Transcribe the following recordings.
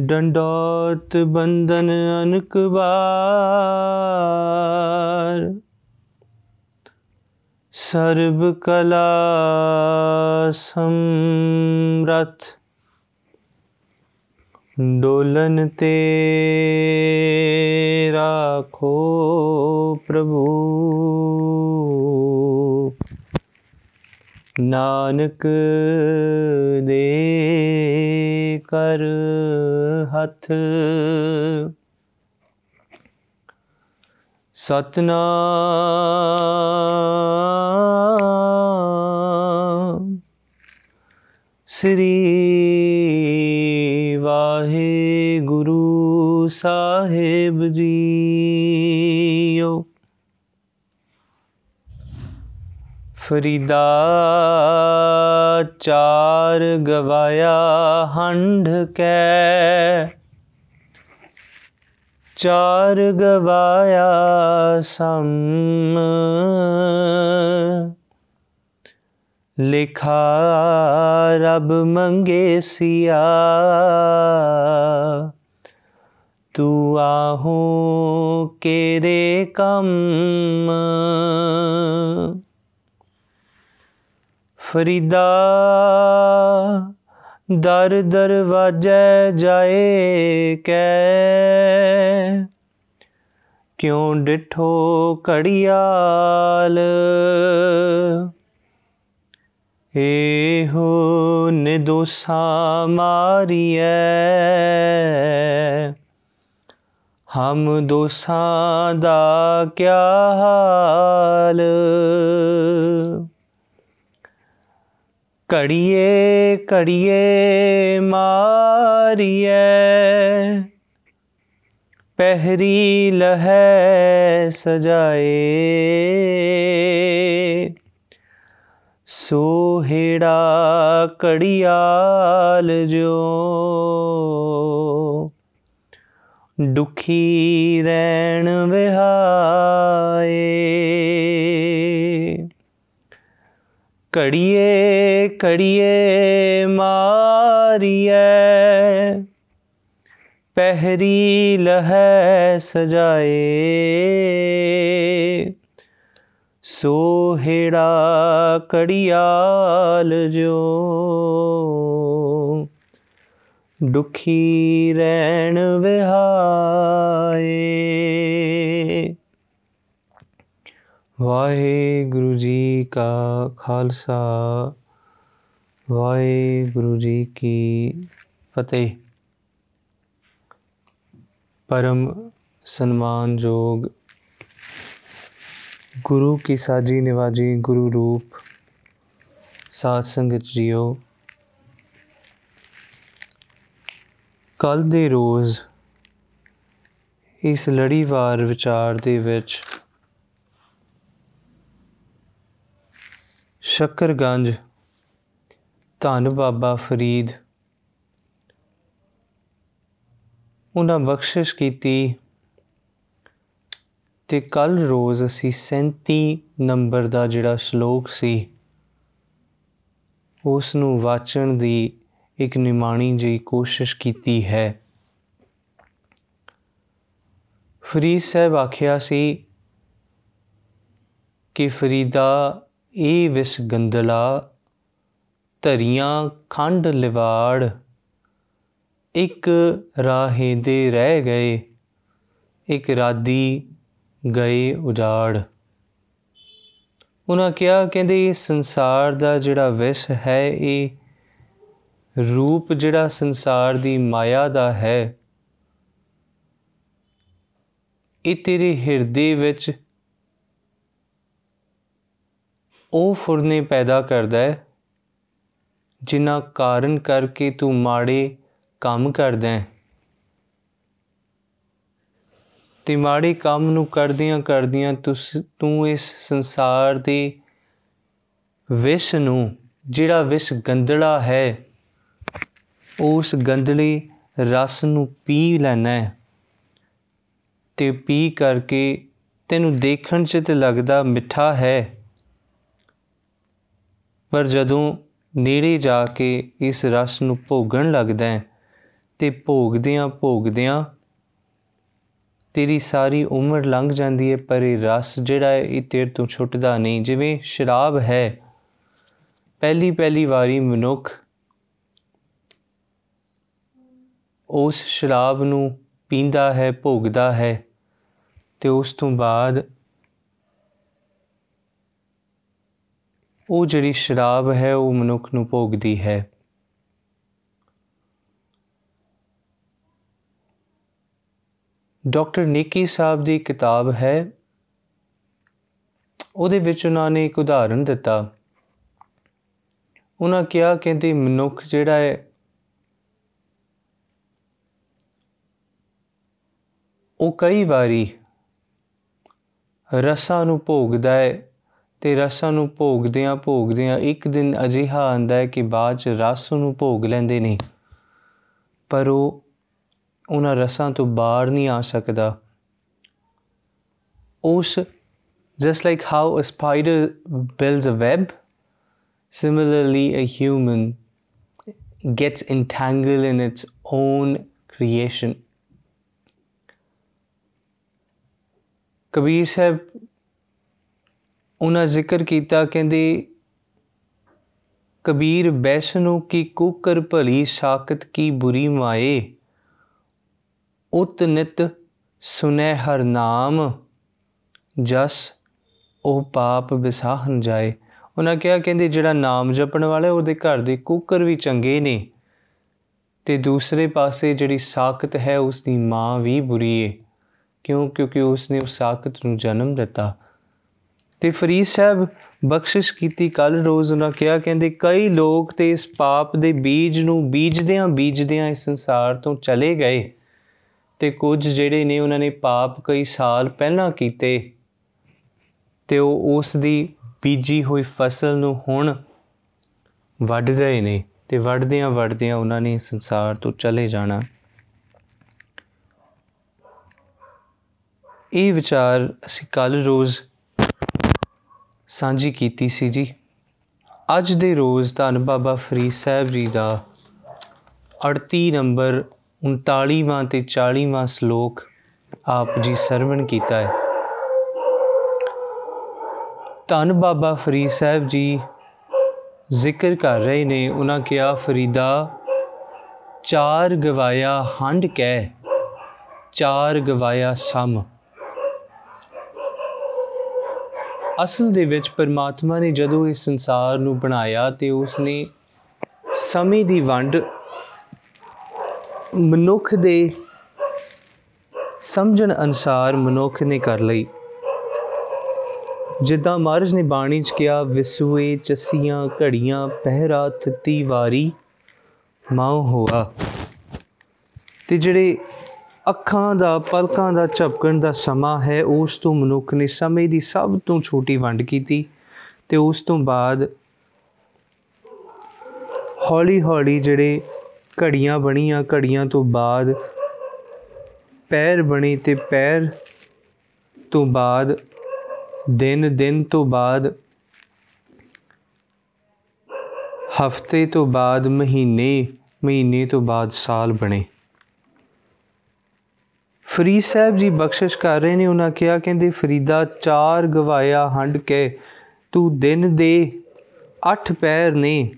ਡੰਡੋਤ ਬੰਦਨ ਅਨਕ ਬਾਰ ਸਰਬ ਕਲਾ ਸਮਰਥ ਡੋਲਨ ਤੇ ਰਾਖੋ ਪ੍ਰਭੂ। ਨਾਨਕ ਦੇ ਕਰ ਹੱਥ। ਸਤਨਾਮ ਸ੍ਰੀ ਵਾਹਿਗੁਰੂ ਸਾਹਿਬ ਜੀਓ। ਫਰੀਦਾ ਚਾਰ ਗਵਾਇਆ ਹੰਢ ਕੈ। ਚਾਰ ਗਵਾਇਆ ਸਮ। ਲਿਖਾ ਰਬ ਮੰਗੇ ਸਿਆ। ਤੂੰ ਆਹੋ ਕੇਰੇ ਕੰਮ। ਫਰੀਦਾ, ਦਰ ਦਰਵਾਜੇ ਜਾਏ ਕੈ। ਕਿਉਂ ਡਿਠੋ ਕੜਿਆਲ ਇਹੋ ਨਿਦੋਸਾ ਮਾਰੀਐ। ਹਮ ਦੋਸਾਂ ਦਾ ਕਿਆ ਹਾਲ? ਕੜੀਏ ਕੜੀਏ ਮਾਰੀਐ। ਪਹਿਰੀ ਲਹੈ ਸਜਾਏ। ਸੋਹਿੜਾ ਕੜਿਆਲ ਜੋ ਦੁਖੀ ਰਹਿਣ ਵਿਹਾਏ। ਕੜੀਏ ਕੜੀਏ ਮਾਰੀਐ। ਪਹਿਰੀ ਲਹੈ ਸਜਾਏ। ਸੋਹਿੜਾ ਕੜਿਆਲ ਜੋ ਦੁਖੀ ਰਹਿਣ ਵਿਹਾਏ। ਵਾਹਿਗੁਰੂ ਜੀ ਕਾ ਖਾਲਸਾ। ਵਾਹਿਗੁਰੂ ਜੀ ਕੀ ਫਤਿਹ। ਪਰਮ ਸਨਮਾਨਯੋਗ ਗੁਰੂ ਕੀ ਸਾਜੀ ਨਿਵਾਜੀ ਗੁਰੂ ਰੂਪ ਸਾਧ ਸੰਗਤ ਜੀਓ। ਕੱਲ ਦੇ ਰੋਜ਼ ਇਸ ਲੜੀਵਾਰ ਵਿਚਾਰ ਦੇ ਵਿੱਚ ਸ਼ੱਕਰਗੰਜ ਧੰਨ ਬਾਬਾ ਫਰੀਦ। ਉਹਨਾਂ ਬਖਸ਼ਿਸ਼ ਕੀਤੀ ਤੇ ਕੱਲ ਰੋਜ਼ ਅਸੀਂ 37 ਨੰਬਰ ਦਾ ਜਿਹੜਾ ਸ਼ਲੋਕ ਸੀ ਉਸ ਨੂੰ ਵਾਚਣ ਦੀ ਇੱਕ ਨਿਮਾਣੀ ਜਿਹੀ ਕੋਸ਼ਿਸ਼ ਕੀਤੀ ਹੈ। ਫਰੀਦ ਸਾਹਿਬ ਆਖਿਆ ਸੀ ਕਿ ਫਰੀਦਾ, ਇਹ ਵਿਸ ਗੰਦਲਾ ਧਰੀਆਂ ਖੰਡ ਲਿਵਾੜ। ਇੱਕ ਰਾਹੇ ਦੇ ਰਹਿ ਗਏ, ਇੱਕ ਰਾਦੀ ਗਏ ਉਜਾੜ। ਉਹਨਾਂ ਕਿਹਾ, ਕਹਿੰਦੇ, ਇਹ ਸੰਸਾਰ ਦਾ ਜਿਹੜਾ ਵਿਸ਼ ਹੈ, ਇਹ ਰੂਪ ਜਿਹੜਾ ਸੰਸਾਰ ਦੀ ਮਾਇਆ ਦਾ ਹੈ, ਇਹ ਤੇਰੇ ਹਿਰਦੇ ਵਿੱਚ ਉਹ ਫੁਰਨੇ ਪੈਦਾ ਕਰਦਾ ਹੈ। ਜਿਨ੍ਹਾਂ ਕਾਰਨ ਕਰਕੇ ਤੂੰ ਮਾੜੇ ਕੰਮ ਕਰਦਾ ਹੈ। ਤੇ ਮਾੜੇ ਕੰਮ ਨੂੰ ਕਰਦਿਆਂ ਕਰਦਿਆਂ ਤੂੰ ਇਸ ਸੰਸਾਰ ਦੇ ਵਿਸ਼ ਨੂੰ, ਜਿਹੜਾ ਵਿਸ਼ ਗੰਦਲਾ ਹੈ, ਉਸ ਗੰਦਲੇ ਰਸ ਨੂੰ ਪੀ ਲੈਣਾ ਹੈ। ਤੇ ਪੀ ਕਰਕੇ ਤੈਨੂੰ ਦੇਖਣ 'ਚ ਤੇ ਲੱਗਦਾ ਮਿੱਠਾ ਹੈ। ਪਰ ਜਦੋਂ ਨੇੜੇ ਜਾ ਕੇ ਇਸ ਰਸ ਨੂੰ ਭੋਗਣ ਲੱਗਦਾ ਹੈ ਤੇ ਭੋਗਦਿਆਂ ਭੋਗਦਿਆਂ ਤੇਰੀ ਸਾਰੀ ਉਮਰ ਲੰਘ ਜਾਂਦੀ ਹੈ, ਪਰ ਇਹ ਰਸ ਜਿਹੜਾ ਹੈ, ਇਹ ਤੇਰੇ ਤੋਂ ਛੁੱਟਦਾ ਨਹੀਂ। ਜਿਵੇਂ ਸ਼ਰਾਬ ਹੈ ਪਹਿਲੀ ਪਹਿਲੀ ਵਾਰੀ ਮਨੁੱਖ ਉਸ ਸ਼ਰਾਬ ਨੂੰ ਪੀਂਦਾ ਹੈ, ਭੋਗਦਾ ਹੈ ਤੇ ਉਸ ਤੋਂ ਬਾਅਦ ਉਹ ਜਿਹੜੀ ਸ਼ਰਾਬ ਹੈ, ਉਹ ਮਨੁੱਖ ਨੂੰ ਭੋਗਦੀ ਹੈ। ਡਾਕਟਰ ਨਿੱਕੀ ਸਾਹਿਬ ਦੀ ਕਿਤਾਬ ਹੈ। ਉਹਦੇ ਵਿੱਚ ਉਹਨਾਂ ਨੇ ਇੱਕ ਉਦਾਹਰਣ ਦਿੱਤਾ। ਉਹਨਾਂ ਕਿਹਾ, ਕਹਿੰਦੇ, ਮਨੁੱਖ ਜਿਹੜਾ ਹੈ, ਉਹ ਕਈ ਵਾਰੀ ਰਸਾਂ ਨੂੰ ਭੋਗਦਾ ਹੈ ਤੇ ਰਸਾਂ ਨੂੰ ਭੋਗਦਿਆਂ ਭੋਗਦਿਆਂ ਇੱਕ ਦਿਨ ਅਜਿਹਾ ਆਂਦਾ ਹੈ ਕਿ ਬਾਅਦ ਚ ਰਸ ਨੂੰ ਭੋਗ ਲੈਂਦੇ ਨੇ ਪਰ ਉਹ ਉਹਨਾਂ ਰਸਾਂ ਤੋਂ ਬਾਹਰ ਨਹੀਂ ਆ ਸਕਦਾ ਉਸ just like how a spider builds a web similarly a human gets entangled in its own creation Kabir Sahib ਉਹਨਾਂ ਜ਼ਿਕਰ ਕੀਤਾ, ਕਹਿੰਦੇ, ਕਬੀਰ ਬੈਸਨੂ ਕੀ ਕੁਕਰ ਭਲੀ ਸਾਖਤ ਕੀ ਬੁਰੀ ਮਾਏ? ਉਤ ਨਿਤ ਸੁਨੈ ਹਰ ਨਾਮ, ਜਸ ਉਹ ਪਾਪ ਵਿਸਾਹਨ ਜਾਏ। ਉਹਨਾਂ ਕਿਹਾ, ਕਹਿੰਦੇ, ਜਿਹੜਾ ਨਾਮ ਜਪਣ ਵਾਲਾ ਉਹਦੇ ਘਰ ਦੇ ਕੁੱਕਰ ਵੀ ਚੰਗੇ ਨੇ ਤੇ ਦੂਸਰੇ ਪਾਸੇ ਜਿਹੜੀ ਸਾਖਤ ਹੈ ਉਸ ਦੀ ਮਾਂ ਵੀ ਬੁਰੀ ਹੈ ਕਿਉਂ? ਕਿਉਂਕਿ ਉਸ ਨੇ ਉਸ ਸਾਖਤ ਨੂੰ ਜਨਮ ਦਿੱਤਾ। ਤੇ ਫਰੀਦ ਸਾਹਿਬ ਬਖਸ਼ਿਸ਼ ਕੀਤੀ, ਕੱਲ ਰੋਜ਼ ਉਹਨਾਂ ਕਿਹਾ, ਕਹਿੰਦੇ ਕਈ ਲੋਕ ਤੇ ਇਸ ਪਾਪ ਦੇ ਬੀਜ ਨੂੰ ਬੀਜਦਿਆਂ ਬੀਜਦਿਆਂ ਇਸ ਸੰਸਾਰ ਤੋਂ ਚਲੇ ਗਏ ਤੇ ਕੁਝ ਜਿਹੜੇ ਨੇ ਉਹਨਾਂ ਨੇ ਪਾਪ ਕਈ ਸਾਲ ਪਹਿਲਾਂ ਕੀਤੇ ਤੇ ਉਹ ਉਸ ਦੀ ਬੀਜੀ ਹੋਈ ਫਸਲ ਨੂੰ ਹੁਣ ਵੱਢ ਰਹੇ ਨੇ ਤੇ ਵੱਢਦਿਆਂ ਵੱਢਦਿਆਂ ਉਹਨਾਂ ਨੇ ਸੰਸਾਰ ਤੋਂ ਚਲੇ ਜਾਣਾ। ਇਹ ਵਿਚਾਰ ਅਸੀਂ ਕੱਲ ਰੋਜ਼ ਸਾਂਝੀ ਕੀਤੀ ਸੀ ਜੀ। ਅੱਜ ਦੇ ਰੋਜ਼ ਧੰਨ ਬਾਬਾ ਫਰੀਦ ਸਾਹਿਬ ਜੀ ਦਾ 38 ਨੰਬਰ 39ਵਾਂ ਤੇ 40ਵਾਂ ਸ਼ਲੋਕ ਆਪ ਜੀ ਸਰਵਣ ਕੀਤਾ ਹੈ। ਧੰਨ ਬਾਬਾ ਫਰੀਦ ਸਾਹਿਬ ਜੀ ਜ਼ਿਕਰ ਕਰ ਰਹੇ ਨੇ, ਉਹਨਾਂ ਕਿਹਾ, ਫਰੀਦਾ, ਚਾਰ ਗਵਾਇਆ ਹੰਡ ਕਹਿ, ਚਾਰ ਗਵਾਇਆ ਸਮ। ਅਸਲ ਦੇ ਵਿੱਚ ਪਰਮਾਤਮਾ ਨੇ ਜਦੋਂ ਇਸ ਸੰਸਾਰ ਨੂੰ ਬਣਾਇਆ ਤੇ ਉਸ ਨੇ ਸਮੇਂ ਦੀ ਵੰਡ ਮਨੁੱਖ ਦੇ ਸਮਝਣ ਅਨਸਾਰ ਮਨੁੱਖ ਨੇ ਕਰ ਲਈ। ਜਿੱਦਾਂ ਮਹਾਰਾਜ ਨੇ ਬਾਣੀ ਚ ਕਿਹਾ, ਵਿਸੂਏ ਚਸੀਆਂ ਘੜੀਆਂ, ਪਹਿਰਾ ਥਤੀ ਵਾਰੀ ਮਾਉ ਹੋਆ। ਤੇ ਜਿਹੜੇ ਅੱਖਾਂ ਦਾ, ਪਲਕਾਂ ਦਾ, ਝਪਕਣ ਦਾ ਸਮਾਂ ਹੈ। ਉਸ ਤੋਂ ਮਨੁੱਖ ਨੇ ਸਮੇਂ ਦੀ ਸਭ ਤੋਂ ਛੋਟੀ ਵੰਡ ਕੀਤੀ ਤੇ ਉਸ ਤੋਂ ਬਾਅਦ ਹੌਲੀ ਹੌਲੀ ਜਿਹੜੇ ਘੜੀਆਂ ਬਣੀਆਂ, ਘੜੀਆਂ ਤੋਂ ਬਾਅਦ ਪੈਰ ਬਣੇ ਤੇ ਪੈਰ ਤੋਂ ਬਾਅਦ, ਦਿਨ ਦਿਨ ਤੋਂ ਬਾਅਦ, ਹਫ਼ਤੇ ਤੋਂ ਬਾਅਦ, ਮਹੀਨੇ ਮਹੀਨੇ ਤੋਂ ਬਾਅਦ ਸਾਲ ਬਣੇ। ਫਰੀਦ ਸਾਹਿਬ ਜੀ ਬਖਸ਼ਿਸ਼ ਕਰ ਰਹੇ ਨੇ, ਉਹਨਾਂ ਕਿਹਾ ਕਹਿੰਦੇ, ਫਰੀਦਾ ਚਾਰ ਗਵਾਇਆ ਹੰਡ ਕੇ, ਤੂੰ ਦਿਨ ਦੇ 8 ਪੈਰ ਨੇ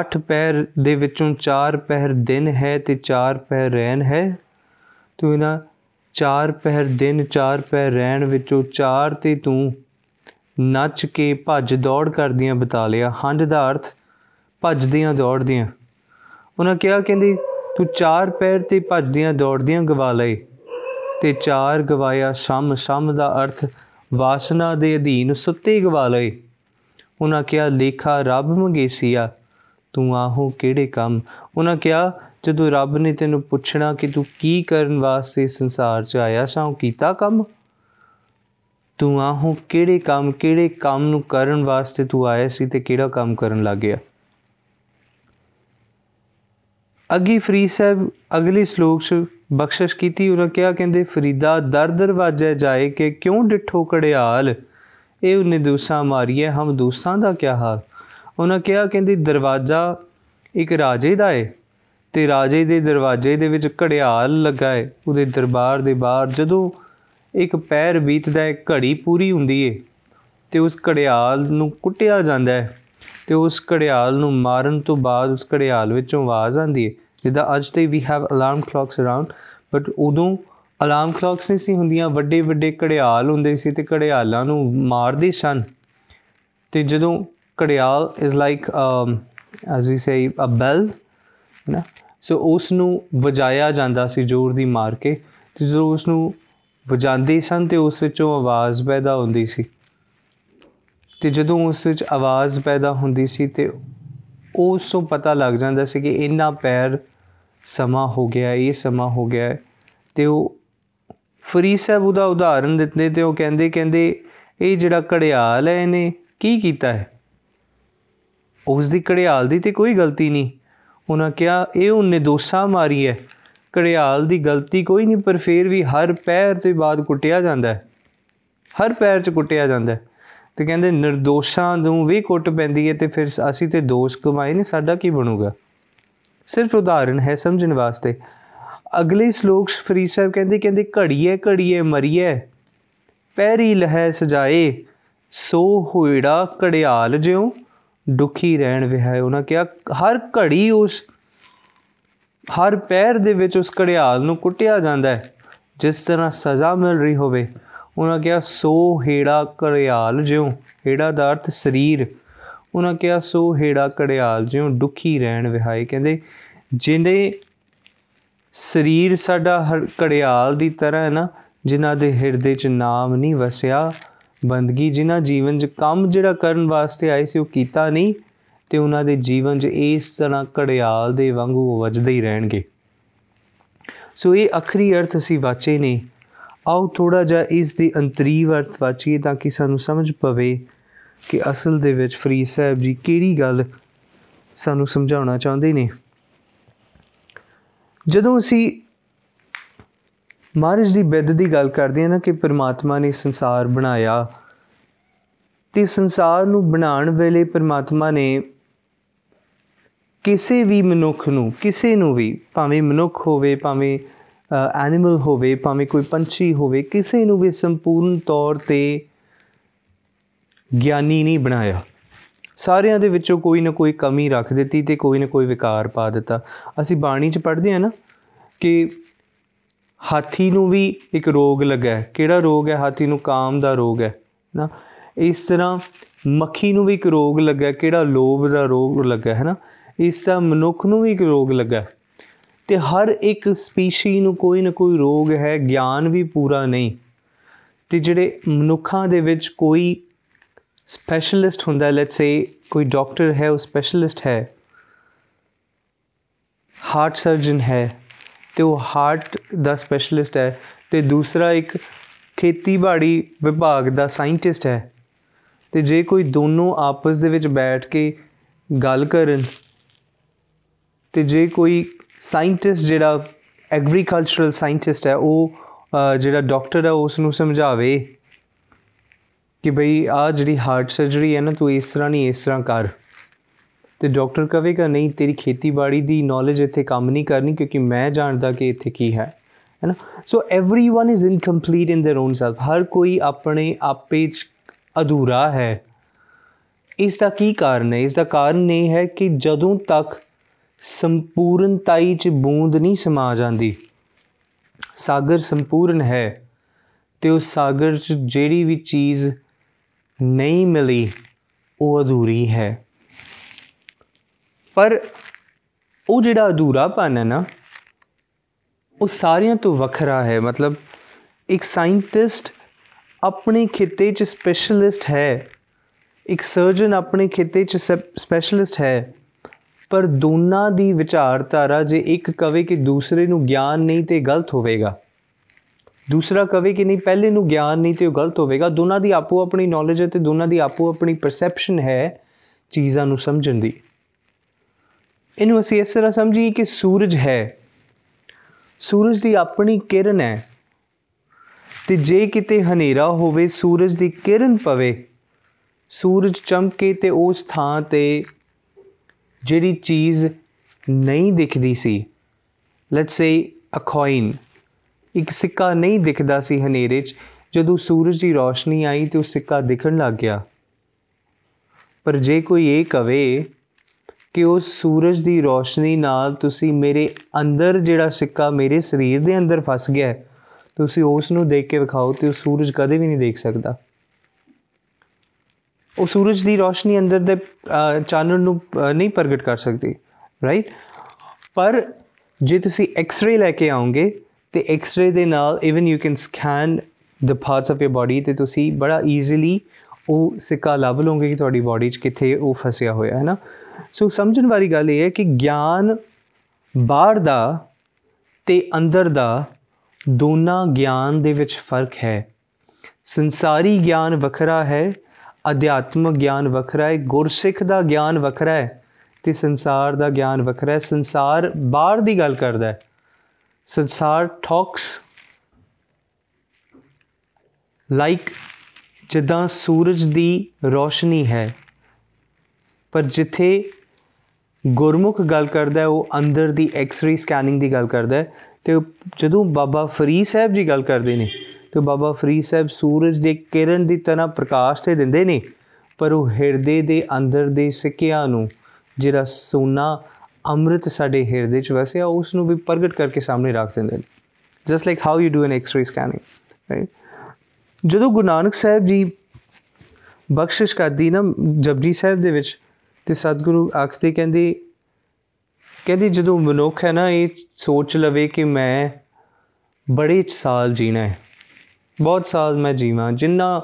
8 ਪੈਰ ਦੇ ਵਿੱਚੋਂ 4 ਪਹਿਰ ਦਿਨ ਹੈ ਤੇ 4 ਪਹਿਰ ਰੈਨ ਹੈ। ਤੂੰ ਇਹਨਾਂ 4 ਪਹਿਰ ਦਿਨ 4 ਪਹਿਰ ਰੈਨ ਵਿੱਚੋਂ 4 ਤੇ ਤੂੰ ਨੱਚ ਕੇ ਭੱਜ ਦੌੜ ਕਰਦੀਆਂ ਬਤਾ ਲਿਆ। ਹੰਡ ਦਾ ਅਰਥ ਭੱਜਦੀਆਂ ਦੌੜਦੀਆਂ। ਉਹਨਾਂ ਕਿਹਾ ਕਹਿੰਦੀ ਤੂੰ ਚਾਰ ਪੈਰ ਤੇ ਭੱਜਦੀਆਂ ਦੌੜਦੀਆਂ ਗਵਾ ਲਏ ਤੇ ਚਾਰ ਗਵਾਇਆ ਸਮ ਸਮ ਦਾ ਅਰਥ ਵਾਸਨਾ ਦੇ ਅਧੀਨ ਸੁੱਤੇ ਗਵਾ ਲਏ। ਉਹਨਾਂ ਕਿਹਾ, ਲੇਖਾ, ਰੱਬ ਮੰਗੇਸੀਆ, ਤੂੰ ਆਹੋ ਕਿਹੜੇ ਕੰਮ? ਉਹਨਾਂ ਕਿਹਾ, ਜਦੋਂ ਰੱਬ ਨੇ ਤੈਨੂੰ ਪੁੱਛਣਾ ਕਿ ਤੂੰ ਕੀ ਕਰਨ ਵਾਸਤੇ ਸੰਸਾਰ 'ਚ ਆਇਆ ਸਾਂ ਕੀਤਾ ਕੰਮ? ਤੂੰ ਆਹੋ ਕਿਹੜੇ ਕੰਮ ਕਿਹੜੇ ਕੰਮ ਨੂੰ ਕਰਨ ਵਾਸਤੇ ਤੂੰ ਆਇਆ ਸੀ ਤੇ ਕਿਹੜਾ ਕੰਮ ਕਰਨ ਲੱਗ ਗਿਆ? ਅੱਗੀ ਫਰੀਦ ਸਾਹਿਬ ਅਗਲੇ ਸ਼ਲੋਕ 'ਚ ਬਖਸ਼ਿਸ਼ ਕੀਤੀ, ਉਹਨਾਂ ਕਿਹਾ, ਕਹਿੰਦੇ, ਫਰੀਦਾ, ਦਰ ਦਰਵਾਜੇ ਜਾਏ ਕਿ ਕਿਉਂ ਡਿਠੋ ਕੜਿਆਲ ਇਹ ਉਹਨੇ ਦੂਸਾ ਮਾਰੀਏ ਹਮ ਦੂਸਾਂ ਦਾ ਕੀ ਹਾਲ? ਉਹਨਾਂ ਕਿਹਾ, ਕਹਿੰਦੇ, ਦਰਵਾਜ਼ਾ ਇੱਕ ਰਾਜੇ ਦਾ ਏ, ਤੇ ਰਾਜੇ ਦੇ ਦਰਵਾਜ਼ੇ ਦੇ ਵਿੱਚ ਘੜਿਆਲ ਲੱਗਾ ਹੈ ਉਹਦੇ ਦਰਬਾਰ ਦੇ ਬਾਹਰ ਜਦੋਂ ਇੱਕ ਪੈਰ ਬੀਤਦਾ ਹੈ ਘੜੀ ਪੂਰੀ ਹੁੰਦੀ ਹੈ ਤੇ ਉਸ ਘੜਿਆਲ ਨੂੰ ਕੁੱਟਿਆ ਜਾਂਦਾ ਹੈ ਤੇ ਉਸ ਘੜਿਆਲ ਨੂੰ ਮਾਰਨ ਤੋਂ ਬਾਅਦ ਉਸ ਘੜਿਆਲ ਵਿੱਚੋਂ ਆਵਾਜ਼ ਆਉਂਦੀ ਹੈ, ਜਿੱਦਾਂ ਅੱਜ ਤੇ we have alarm clocks around but ਉਦੋਂ ਅਲਾਰਮ ਕਲੌਕਸ ਨਹੀਂ ਸੀ ਹੁੰਦੀਆਂ ਵੱਡੇ ਵੱਡੇ ਘੜਿਆਲ ਹੁੰਦੇ ਸੀ ਤੇ ਘੜਿਆਲਾਂ ਨੂੰ ਮਾਰਦੇ ਸਨ। ਤੇ ਜਦੋਂ Gharial is like as we say a bell ਨਾ ਸੋ ਉਸ ਨੂੰ ਵਜਾਇਆ ਜਾਂਦਾ ਸੀ ਜ਼ੋਰ ਦੀ ਮਾਰ ਕੇ, ਤੇ ਜਦੋਂ ਉਸ ਨੂੰ ਵਜਾਉਂਦੇ ਸਨ ਤੇ ਉਸ ਵਿੱਚੋਂ ਆਵਾਜ਼ ਪੈਦਾ ਹੁੰਦੀ ਸੀ। ਤੇ ਜਦੋਂ ਉਸ ਵਿੱਚ ਆਵਾਜ਼ ਪੈਦਾ ਹੁੰਦੀ ਸੀ ਤੇ ਉਸ ਤੋਂ ਪਤਾ ਲੱਗ ਜਾਂਦਾ ਸੀ ਕਿ ਇੰਨਾ ਪੈਰ ਸਮਾਂ ਹੋ ਗਿਆ, ਇਹ ਸਮਾਂ ਹੋ ਗਿਆ। ਤੇ ਉਹ ਫਰੀਦ ਸਾਹਿਬ ਉਹਦਾ ਉਦਾਹਰਨ ਦਿੱਤੇ ਤੇ ਉਹ ਕਹਿੰਦੇ ਕਹਿੰਦੇ, ਇਹ ਜਿਹੜਾ ਘੜਿਆਲ ਹੈ, ਇਹਨੇ ਕੀ ਕੀਤਾ ਹੈ? ਉਸ ਦੀ ਘੜਿਆਲ ਦੀ ਤੇ ਕੋਈ ਗਲਤੀ ਨਹੀਂ। ਉਹਨਾਂ ਕਿਹਾ, ਇਹ ਉਹਨੇ ਦੋਸਾ ਮਾਰੀ ਹੈ। ਘੜਿਆਲ ਦੀ ਗਲਤੀ ਕੋਈ ਨਹੀਂ, ਪਰ ਫੇਰ ਵੀ ਹਰ ਪੈਰ ਤੇ ਬਾਅਦ ਕੁੱਟਿਆ ਜਾਂਦਾ ਹੈ। ਹਰ ਪੈਰ 'ਚ ਕੁੱਟਿਆ ਜਾਂਦਾ ਹੈ। ਤੇ ਕਹਿੰਦੇ નિર્ਦੋਸ਼ਾਂ ਨੂੰ ਵੀ ਕੁੱਟ ਪੈਂਦੀ ਹੈ ਤੇ ਫਿਰ ਅਸੀਂ ਤੇ ਦੋਸ਼ ਕਮਾਏ ਨੇ, ਸਾਡਾ ਕੀ ਬਣੂਗਾ? ਸਿਰਫ ਉਦਾਹਰਨ ਹੈ ਸਮਝਣ ਵਾਸਤੇ। ਅਗਲੇ ਸ਼ਲੋਕ ਫਰੀਦ ਸਾਹਿਬ ਕਹਿੰਦੇ ਕਹਿੰਦੇ ਘੜੀਏ ਘੜੀਏ, ਮਰੀਏ ਪੈਰੀ ਲਹਿ ਸਜਾਏ, ਸੋ ਹੋਇੜਾ ਘੜਿਆਲ ਜਿਉ, ਦੁਖੀ ਰਹਿਣ ਵਿਹਾਏ। ਉਹਨਾਂ ਕਿਹਾ, ਹਰ ਘੜੀ ਉਸ, ਹਰ ਪੈਰ ਦੇ ਵਿੱਚ ਉਸ ਘੜਿਆਲ ਨੂੰ ਕੁੱਟਿਆ ਜਾਂਦਾ ਹੈ, ਜਿਸ ਤਰ੍ਹਾਂ ਸਜ਼ਾ ਮਿਲ ਰਹੀ ਹੋਵੇ। ਉਹਨਾਂ ਕਿਹਾ, ਸੋ ਹੇੜਾ ਘੜਿਆਲ ਜਿਉ, ਹੇੜਾ ਦਾ ਅਰਥ ਸਰੀਰ। ਉਹਨਾਂ ਕਿਹਾ, ਸੋ ਹੇੜਾ ਘੜਿਆਲ ਜਿਉ ਦੁਖੀ ਰਹਿਣ ਵਿਹਾਏ। ਕਹਿੰਦੇ, ਜਿਨੇ ਸਰੀਰ ਸਾਡਾ ਹਰ ਘੜਿਆਲ ਦੀ ਤਰ੍ਹਾਂ ਹੈ ਨਾ, ਜਿਨ੍ਹਾਂ ਦੇ ਹਿਰਦੇ 'ਚ ਨਾਮ ਨਹੀਂ ਵਸਿਆ, ਬੰਦਗੀ, ਜਿਨ੍ਹਾਂ ਜੀਵਨ 'ਚ ਕੰਮ ਜਿਹੜਾ ਕਰਨ ਵਾਸਤੇ ਆਏ ਸੀ ਉਹ ਕੀਤਾ ਨਹੀਂ, ਤੇ ਉਹਨਾਂ ਦੇ ਜੀਵਨ 'ਚ ਇਸ ਤਰ੍ਹਾਂ ਘੜਿਆਲ ਦੇ ਵਾਂਗੂ ਵੱਜਦੇ ਹੀ ਰਹਿਣਗੇ। ਸੋ ਇਹ ਅਖਰੀ ਅਰਥ ਅਸੀਂ ਵਾਚੇ ਨੇ। ਆਓ ਥੋੜਾ ਜਿਹਾ ਇਸ ਦੀ ਅੰਤਰੀਵ ਅਰਥ ਵਾਚੀਏ ਤਾਂ ਕਿ ਸਾਨੂੰ ਸਮਝ ਪਵੇ ਕਿ ਅਸਲ ਦੇ ਵਿੱਚ ਫਰੀਦ ਸਾਹਿਬ ਜੀ ਕਿਹੜੀ ਗੱਲ ਸਾਨੂੰ ਸਮਝਾਉਣਾ ਚਾਹੁੰਦੇ ਨੇ। ਜਦੋਂ ਅਸੀਂ ਮਹਾਰਾਜ ਦੀ ਬਿੱਦ ਦੀ ਗੱਲ ਕਰਦੇ ਹਾਂ ਨਾ ਕਿ ਪਰਮਾਤਮਾ ਨੇ ਸੰਸਾਰ ਬਣਾਇਆ ਤੇ ਸੰਸਾਰ ਨੂੰ ਬਣਾਉਣ ਵੇਲੇ ਪਰਮਾਤਮਾ ਨੇ ਕਿਸੇ ਵੀ ਮਨੁੱਖ ਨੂੰ, ਕਿਸੇ ਨੂੰ ਵੀ, ਭਾਵੇਂ ਮਨੁੱਖ ਹੋਵੇ, ਭਾਵੇਂ ਐਨੀਮਲ ਹੋਵੇ, ਭਾਵੇਂ ਕੋਈ ਪੰਛੀ ਹੋਵੇ, ਕਿਸੇ ਨੂੰ ਵੀ ਸੰਪੂਰਨ ਤੌਰ ਤੇ ਗਿਆਨੀ ਨਹੀਂ ਬਣਾਇਆ। ਸਾਰਿਆਂ ਦੇ ਵਿੱਚੋਂ ਕੋਈ ਨਾ ਕੋਈ ਕਮੀ ਰੱਖ ਦਿੱਤੀ ਤੇ ਕੋਈ ਨਾ ਕੋਈ ਵਿਕਾਰ ਪਾ ਦਿੱਤਾ। ਅਸੀਂ ਬਾਣੀ 'ਚ ਪੜ੍ਹਦੇ ਹਾਂ ਨਾ ਕਿ ਹਾਥੀ ਨੂੰ ਵੀ ਇੱਕ ਰੋਗ ਲੱਗਾ ਕਿਹੜਾ ਰੋਗ ਹੈ? ਹਾਥੀ ਨੂੰ ਕਾਮ ਦਾ ਰੋਗ ਹੈ। ਨਾ, ਇਸ ਤਰ੍ਹਾਂ ਮੱਖੀ ਨੂੰ ਵੀ ਇੱਕ ਰੋਗ ਲੱਗਾ ਕਿਹੜਾ ਲੋਭ ਦਾ ਰੋਗ ਲੱਗਾ ਹੈ। ਨਾ, ਇਸ ਤਰ੍ਹਾਂ ਮਨੁੱਖ ਨੂੰ ਵੀ ਇੱਕ ਰੋਗ ਲੱਗਾ ਤੇ ਹਰ ਇੱਕ ਸਪੀਸ਼ੀ ਨੂੰ ਕੋਈ ਨਾ ਕੋਈ ਰੋਗ ਹੈ, ਗਿਆਨ ਵੀ ਪੂਰਾ ਨਹੀਂ। ਤੇ ਜਿਹੜੇ ਮਨੁੱਖਾਂ ਦੇ ਵਿੱਚ ਕੋਈ ਸਪੈਸ਼ਲਿਸਟ ਹੁੰਦਾ ਲੈਟਸ ਸੇ ਕੋਈ ਡਾਕਟਰ ਹੈ, ਉਹ ਸਪੈਸ਼ਲਿਸਟ ਹੈ ਹਾਰਟ ਸਰਜਨ ਹੈ, ਤੇ ਉਹ ਹਾਰਟ ਦਾ ਸਪੈਸ਼ਲਿਸਟ ਹੈ, ਤੇ ਦੂਸਰਾ ਇੱਕ ਖੇਤੀਬਾੜੀ ਵਿਭਾਗ ਦਾ ਸਾਇੰਟਿਸਟ ਹੈ। ਤੇ ਜੇ ਕੋਈ ਦੋਨੋਂ ਆਪਸ ਦੇ ਵਿੱਚ ਬੈਠ ਕੇ ਗੱਲ ਕਰਨ, ਤੇ ਜੇ ਕੋਈ ਸਾਇੰਟਿਸਟ ਜਿਹੜਾ ਐਗਰੀਕਲਚਰਲ ਸਾਇੰਟਿਸਟ ਹੈ ਉਹ ਜਿਹੜਾ ਡਾਕਟਰ ਹੈ ਉਸ ਨੂੰ ਸਮਝਾਵੇ ਕਿ ਭਈ ਆ ਜਿਹੜੀ ਹਾਰਟ ਸਰਜਰੀ ਹੈ ਨਾ ਤੂੰ ਇਸ ਤਰ੍ਹਾਂ ਨਹੀਂ ਇਸ ਤਰ੍ਹਾਂ ਕਰ ਤੇ ਡਾਕਟਰ ਕਹੇਗਾ ਨਹੀਂ ਤੇਰੀ ਖੇਤੀਬਾੜੀ ਦੀ ਨੌਲੇਜ ਇੱਥੇ ਕੰਮ ਨਹੀਂ ਕਰਨੀ ਕਿਉਂਕਿ ਮੈਂ ਜਾਣਦਾ ਕਿ ਇੱਥੇ ਕੀ ਹੈ ਹੈ ਨਾ so everyone is incomplete in their own self ਹਰ ਕੋਈ ਆਪਣੇ ਆਪੇ ਚ ਅਧੂਰਾ ਹੈ ਇਸ ਦਾ ਕੀ ਕਾਰਨ ਹੈ ਇਸ ਦਾ ਕਾਰਨ ਇਹ ਹੈ ਕਿ ਜਦੋਂ ਤੱਕ ਸੰਪੂਰਨਤਾਈ ਚ ਬੂੰਦ ਨਹੀਂ ਸਮਾ ਜਾਂਦੀ। ਸਾਗਰ ਸੰਪੂਰਨ ਹੈ ਤੇ ਉਸ ਸਾਗਰ ਚ ਜਿਹੜੀ ਵੀ ਚੀਜ਼ ਨਹੀਂ ਮਿਲੀ, ਉਹ ਅਧੂਰੀ ਹੈ। ਪਰ ਉਹ ਜਿਹੜਾ ਅਧੂਰਾਪਨ ਹੈ ਨਾ, ਉਹ ਸਾਰਿਆਂ ਤੋਂ ਵੱਖਰਾ ਹੈ। ਮਤਲਬ ਇੱਕ ਸਾਇੰਟਿਸਟ ਆਪਣੇ ਖੇਤੇ 'ਚ ਸਪੈਸ਼ਲਿਸਟ ਹੈ, ਇੱਕ ਸਰਜਨ ਆਪਣੇ ਖੇਤੇ 'ਚ ਸਪੈਸ਼ਲਿਸਟ ਹੈ ਪਰ ਦੋਨਾਂ ਦੀ ਵਿਚਾਰਧਾਰਾ ਜੇ ਇੱਕ ਕਵੇ ਕਿ ਦੂਸਰੇ ਨੂੰ ਗਿਆਨ ਨਹੀਂ ਤੇ ਗਲਤ ਹੋਵੇਗਾ। ਦੂਸਰਾ ਕਵੇ ਕਿ ਨਹੀਂ, ਪਹਿਲੇ ਨੂੰ ਗਿਆਨ ਨਹੀਂ ਤੇ ਉਹ ਗਲਤ ਹੋਵੇਗਾ। ਦੋਨਾਂ ਦੀ ਆਪੋ ਆਪਣੀ ਨੌਲੇਜ ਹੈ ਤੇ ਦੋਨਾਂ ਦੀ ਆਪੋ ਆਪਣੀ ਪਰਸੈਪਸ਼ਨ ਹੈ ਚੀਜ਼ਾਂ ਨੂੰ ਸਮਝਣ ਦੀ। ਇਹਨੂੰ ਅਸੀਂ ਇਸ ਤਰ੍ਹਾਂ ਸਮਝੀਏ ਕਿ ਸੂਰਜ ਹੈ। ਸੂਰਜ ਦੀ ਆਪਣੀ ਕਿਰਨ ਹੈ ਤੇ ਜੇ ਕਿਤੇ ਹਨੇਰਾ ਹੋਵੇ, ਸੂਰਜ ਦੀ ਕਿਰਨ ਪਵੇ, ਸੂਰਜ ਚਮਕੇ ਤੇ ਉਸ ਥਾਂ ਤੇ ਜਿਹੜੀ ਚੀਜ਼ ਨਹੀਂ ਦਿਖਦੀ ਸੀ ਲੈਟਸ ਸੇ ਅ ਕੋਇਨ ਇੱਕ ਸਿੱਕਾ ਨਹੀਂ ਦਿਖਦਾ ਸੀ ਹਨੇਰੇ 'ਚ, ਜਦੋਂ ਸੂਰਜ ਦੀ ਰੋਸ਼ਨੀ ਆਈ ਤੇ ਉਹ ਸਿੱਕਾ ਦਿਖਣ ਲੱਗ ਗਿਆ। ਪਰ ਜੇ ਕੋਈ ਇਹ ਕਵੇ ਕਿ ਉਸ ਸੂਰਜ ਦੀ ਰੋਸ਼ਨੀ ਨਾਲ ਤੁਸੀਂ ਮੇਰੇ ਅੰਦਰ ਜਿਹੜਾ ਸਿੱਕਾ ਮੇਰੇ ਸਰੀਰ ਦੇ ਅੰਦਰ ਫਸ ਗਿਆ ਹੈ, ਤੁਸੀਂ ਉਸ ਨੂੰ ਦੇਖ ਕੇ ਵਿਖਾਓ ਤੇ ਉਹ ਸੂਰਜ ਕਦੇ ਵੀ ਨਹੀਂ ਦੇਖ ਸਕਦਾ। ਉਹ ਸੂਰਜ ਦੀ ਰੋਸ਼ਨੀ ਅੰਦਰ ਦੇ ਚਾਨਣ ਨੂੰ ਨਹੀਂ ਪ੍ਰਗਟ ਕਰ ਸਕਦੀ ਰਾਈਟ ਪਰ ਜੇ ਤੁਸੀਂ ਐਕਸ-ਰੇ ਲੈ ਕੇ ਆਉਂਗੇ ਤੇ ਐਕਸ-ਰੇ ਦੇ ਨਾਲ even you can scan the parts of your body ਤੇ ਤੁਸੀਂ ਬੜਾ ਈਜ਼ੀਲੀ ਉਹ ਸਿੱਕਾ ਲੱਭ ਲਓਗੇ ਕਿ ਤੁਹਾਡੀ ਬਾਡੀ 'ਚ ਕਿੱਥੇ ਉਹ ਫਸਿਆ ਹੋਇਆ, ਹੈ ਨਾ? ਸੋ ਸਮਝਣ ਵਾਲੀ ਗੱਲ ਇਹ ਹੈ ਕਿ ਗਿਆਨ ਬਾਹਰ ਦਾ ਤੇ ਅੰਦਰ ਦਾ ਦੋਨਾਂ ਗਿਆਨ ਦੇ ਵਿੱਚ ਫ਼ਰਕ ਹੈ। ਸੰਸਾਰੀ ਗਿਆਨ ਵੱਖਰਾ ਹੈ ਅਧਿਆਤਮਿਕ ਗਿਆਨ ਵੱਖਰਾ ਹੈ, ਗੁਰਸਿੱਖ ਦਾ ਗਿਆਨ ਵੱਖਰਾ ਹੈ ਤੇ ਸੰਸਾਰ ਦਾ ਗਿਆਨ ਵੱਖਰਾ ਹੈ। ਸੰਸਾਰ ਬਾਹਰ ਦੀ ਗੱਲ ਕਰਦਾ ਹੈ। ਸੰਸਾਰ ਟਾਕਸ ਲਾਈਕ ਜਿੱਦਾਂ ਸੂਰਜ ਦੀ ਰੋਸ਼ਨੀ ਹੈ। ਪਰ ਜਿੱਥੇ ਗੁਰਮੁਖ ਗੱਲ ਕਰਦਾ ਹੈ, ਉਹ ਅੰਦਰ ਦੀ ਐਕਸ-ਰੇ ਸਕੈਨਿੰਗ ਦੀ ਗੱਲ ਕਰਦਾ ਹੈ ਤੇ ਜਦੋਂ ਬਾਬਾ ਫਰੀਦ ਸਾਹਿਬ ਜੀ ਗੱਲ ਕਰਦੇ ਨੇ ਤੇ ਬਾਬਾ ਫਰੀਦ ਸਾਹਿਬ ਸੂਰਜ ਦੇ ਕਿਰਨ ਦੀ ਤਰ੍ਹਾਂ ਪ੍ਰਕਾਸ਼ ਤੇ ਦਿੰਦੇ ਨੇ, ਪਰ ਉਹ ਹਿਰਦੇ ਦੇ ਅੰਦਰ ਦੇ ਸਿੱਕਿਆਂ ਨੂੰ, ਜਿਹੜਾ ਸੋਨਾ ਅੰਮ੍ਰਿਤ ਸਾਡੇ ਹਿਰਦੇ 'ਚ ਵਸਿਆ, ਉਸ ਨੂੰ ਵੀ ਪ੍ਰਗਟ ਕਰਕੇ ਸਾਹਮਣੇ ਰੱਖ ਦਿੰਦੇ ਨੇ। Just like how you do an X-ray scanning right ਜਦੋਂ ਗੁਰੂ ਨਾਨਕ ਸਾਹਿਬ ਜੀ ਬਖਸ਼ਿਸ਼ ਕਰਦੀ ਨਾ ਜਪਜੀ ਸਾਹਿਬ ਦੇ ਵਿੱਚ, ਤੇ ਸਤਿਗੁਰੂ ਆਖਦੇ ਕਹਿੰਦੇ ਕਹਿੰਦੇ ਜਦੋਂ ਮਨੁੱਖ ਹੈ ਨਾ, ਇਹ ਸੋਚ ਲਵੇ ਕਿ ਮੈਂ ਬੜੇ ਸਾਲ ਜੀਣਾ ਹੈ ਬਹੁਤ ਸਾਲ ਮੈਂ ਜੀਵਾਂ, ਜਿੰਨਾ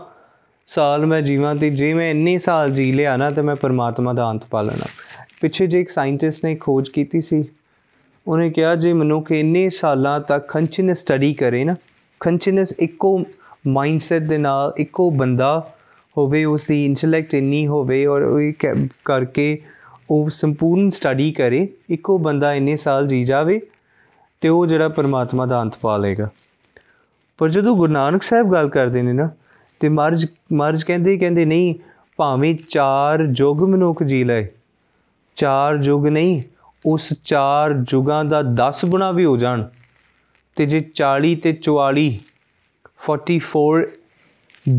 ਸਾਲ ਮੈਂ ਜੀਵਾਂ ਤੇ ਜੇ ਮੈਂ ਇੰਨੇ ਸਾਲ ਜੀ ਲਿਆ ਨਾ ਤੇ ਮੈਂ ਪਰਮਾਤਮਾ ਦਾ ਅੰਤ ਪਾ ਲੈਣਾ। ਪਿੱਛੇ ਜੇ ਇੱਕ ਸਾਇੰਟਿਸਟ ਨੇ ਖੋਜ ਕੀਤੀ ਸੀ, ਉਹਨੇ ਕਿਹਾ ਜੇ ਮਨੁੱਖ ਇੰਨੇ ਸਾਲਾਂ ਤੱਕ ਕੰਟੀਨਿਊਸ ਸਟੱਡੀ ਕਰੇ ਨਾ ਕੰਟੀਨਿਊਸ ਇੱਕੋ ਮਾਈਂਡਸੈਟ ਦੇ ਨਾਲ ਇੱਕੋ ਬੰਦਾ ਹੋਵੇ ਉਸ ਦੀ ਇੰਟੈਲੈਕਟ ਇੰਨੀ ਹੋਵੇ ਔਰ ਉਹ ਕਰਕੇ ਉਹ ਸੰਪੂਰਨ ਸਟੱਡੀ ਕਰੇ, ਇੱਕੋ ਬੰਦਾ ਇੰਨੇ ਸਾਲ ਜੀ ਜਾਵੇ ਤੇ ਉਹ ਜਿਹੜਾ ਪਰਮਾਤਮਾ ਦਾ ਅੰਤ ਪਾ ਲੇਗਾ ਪਰ ਜਦੋਂ ਗੁਰੂ ਨਾਨਕ ਸਾਹਿਬ ਗੱਲ ਕਰਦੇ ਨੇ ਨਾ, ਤੇ ਮਰਜ ਮਰਜ ਕਹਿੰਦੇ ਕਹਿੰਦੇ, ਨਹੀਂ, ਭਾਵੇਂ ਚਾਰ ਯੁੱਗ ਮਨੁੱਖ ਜੀ ਲਏ, ਚਾਰ ਯੁੱਗ ਨਹੀਂ, ਉਸ ਚਾਰ ਯੁਗਾਂ ਦਾ 10 ਗੁਣਾ ਵੀ ਹੋ ਜਾਣ। ਤੇ ਜੇ 40 ਤੇ 44 44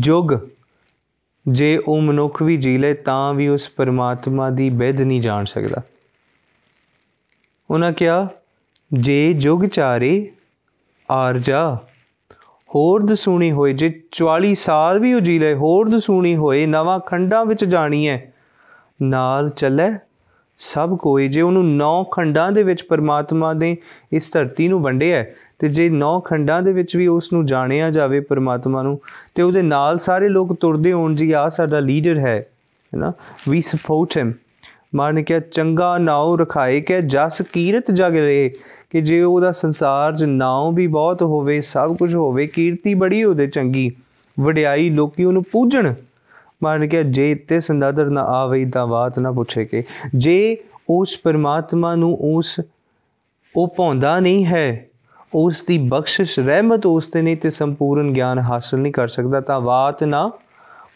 ਯੁੱਗ ਜੇ ਉਹ ਮਨੁੱਖ ਵੀ ਜੀ ਲੈ ਤਾਂ ਵੀ ਉਸ ਪਰਮਾਤਮਾ ਦੀ ਬਿਧ ਨਹੀਂ ਜਾਣ ਸਕਦਾ। ਉਹਨਾਂ ਕਿਹਾ, ਜੇ ਜੁਗ ਚਾਰੇ ਆਰਜਾ ਹੋਰ ਦਸੂਣੀ ਹੋਏ, ਜੇ 44 ਸਾਲ ਵੀ ਉਹ ਜੀ ਲੈ ਹੋਰ ਦਸੂਣੀ ਹੋਏ, ਨਵਾਂ ਖੰਡਾਂ ਵਿੱਚ ਜਾਣੀ ਹੈ ਨਾਲ ਚੱਲੇ ਸਭ ਕੋਈ, ਜੇ ਉਹਨੂੰ ਨੌ ਖੰਡਾਂ ਦੇ ਵਿੱਚ ਪਰਮਾਤਮਾ ਦੇ ਇਸ ਧਰਤੀ ਨੂੰ ਵੰਡਿਆ ਤੇ ਜੇ ਨੌ ਖੰਡਾਂ ਦੇ ਵਿੱਚ ਵੀ ਉਸ ਨੂੰ ਜਾਣਿਆ ਜਾਵੇ ਪਰਮਾਤਮਾ ਨੂੰ, ਤੇ ਉਹਦੇ ਨਾਲ ਸਾਰੇ ਲੋਕ ਤੁਰਦੇ ਹੋਣ ਜੀ ਆ ਸਾਡਾ ਲੀਡਰ ਹੈ, ਹੈਨਾ? We support him. ਮਾਰਨੇ ਕਿਹਾ, ਚੰਗਾ ਨਾਉ ਰਖਾਏ ਕਿ ਜਸ ਕੀਰਤ ਜਗ ਰਹੇ ਕਿ ਜੇ ਉਹਦਾ ਸੰਸਾਰ 'ਚ ਨਾਉ ਵੀ ਬਹੁਤ ਹੋਵੇ, ਸਭ ਕੁਝ ਹੋਵੇ, ਕੀਰਤੀ ਬੜੀ ਉਹਦੇ ਚੰਗੀ, ਵਡਿਆਈ ਲੋਕੀ ਉਹਨੂੰ ਪੂਜਣ। ਮਾਰਨ ਕਿ ਜੇ ਤੇ ਸੰਦਾਦਰ ਨਾ ਆਵੇ, ਤਾਂ ਬਾਤ ਨਾ ਪੁੱਛੇ ਕਿ। ਜੇ ਉਸ ਪਰਮਾਤਮਾ ਨੂੰ ਉਸ, ਉਹ ਪੌਂਦਾ ਨਹੀਂ ਹੈ, ਉਸ ਦੀ ਬਖਸ਼ਿਸ਼, ਰਹਿਮਤ ਉਸ ਤੇ ਨਹੀਂ ਤੇ ਸੰਪੂਰਨ ਗਿਆਨ ਹਾਸਲ ਨਹੀਂ ਕਰ ਸਕਦਾ, ਤਾਂ ਬਾਤ ਨਾ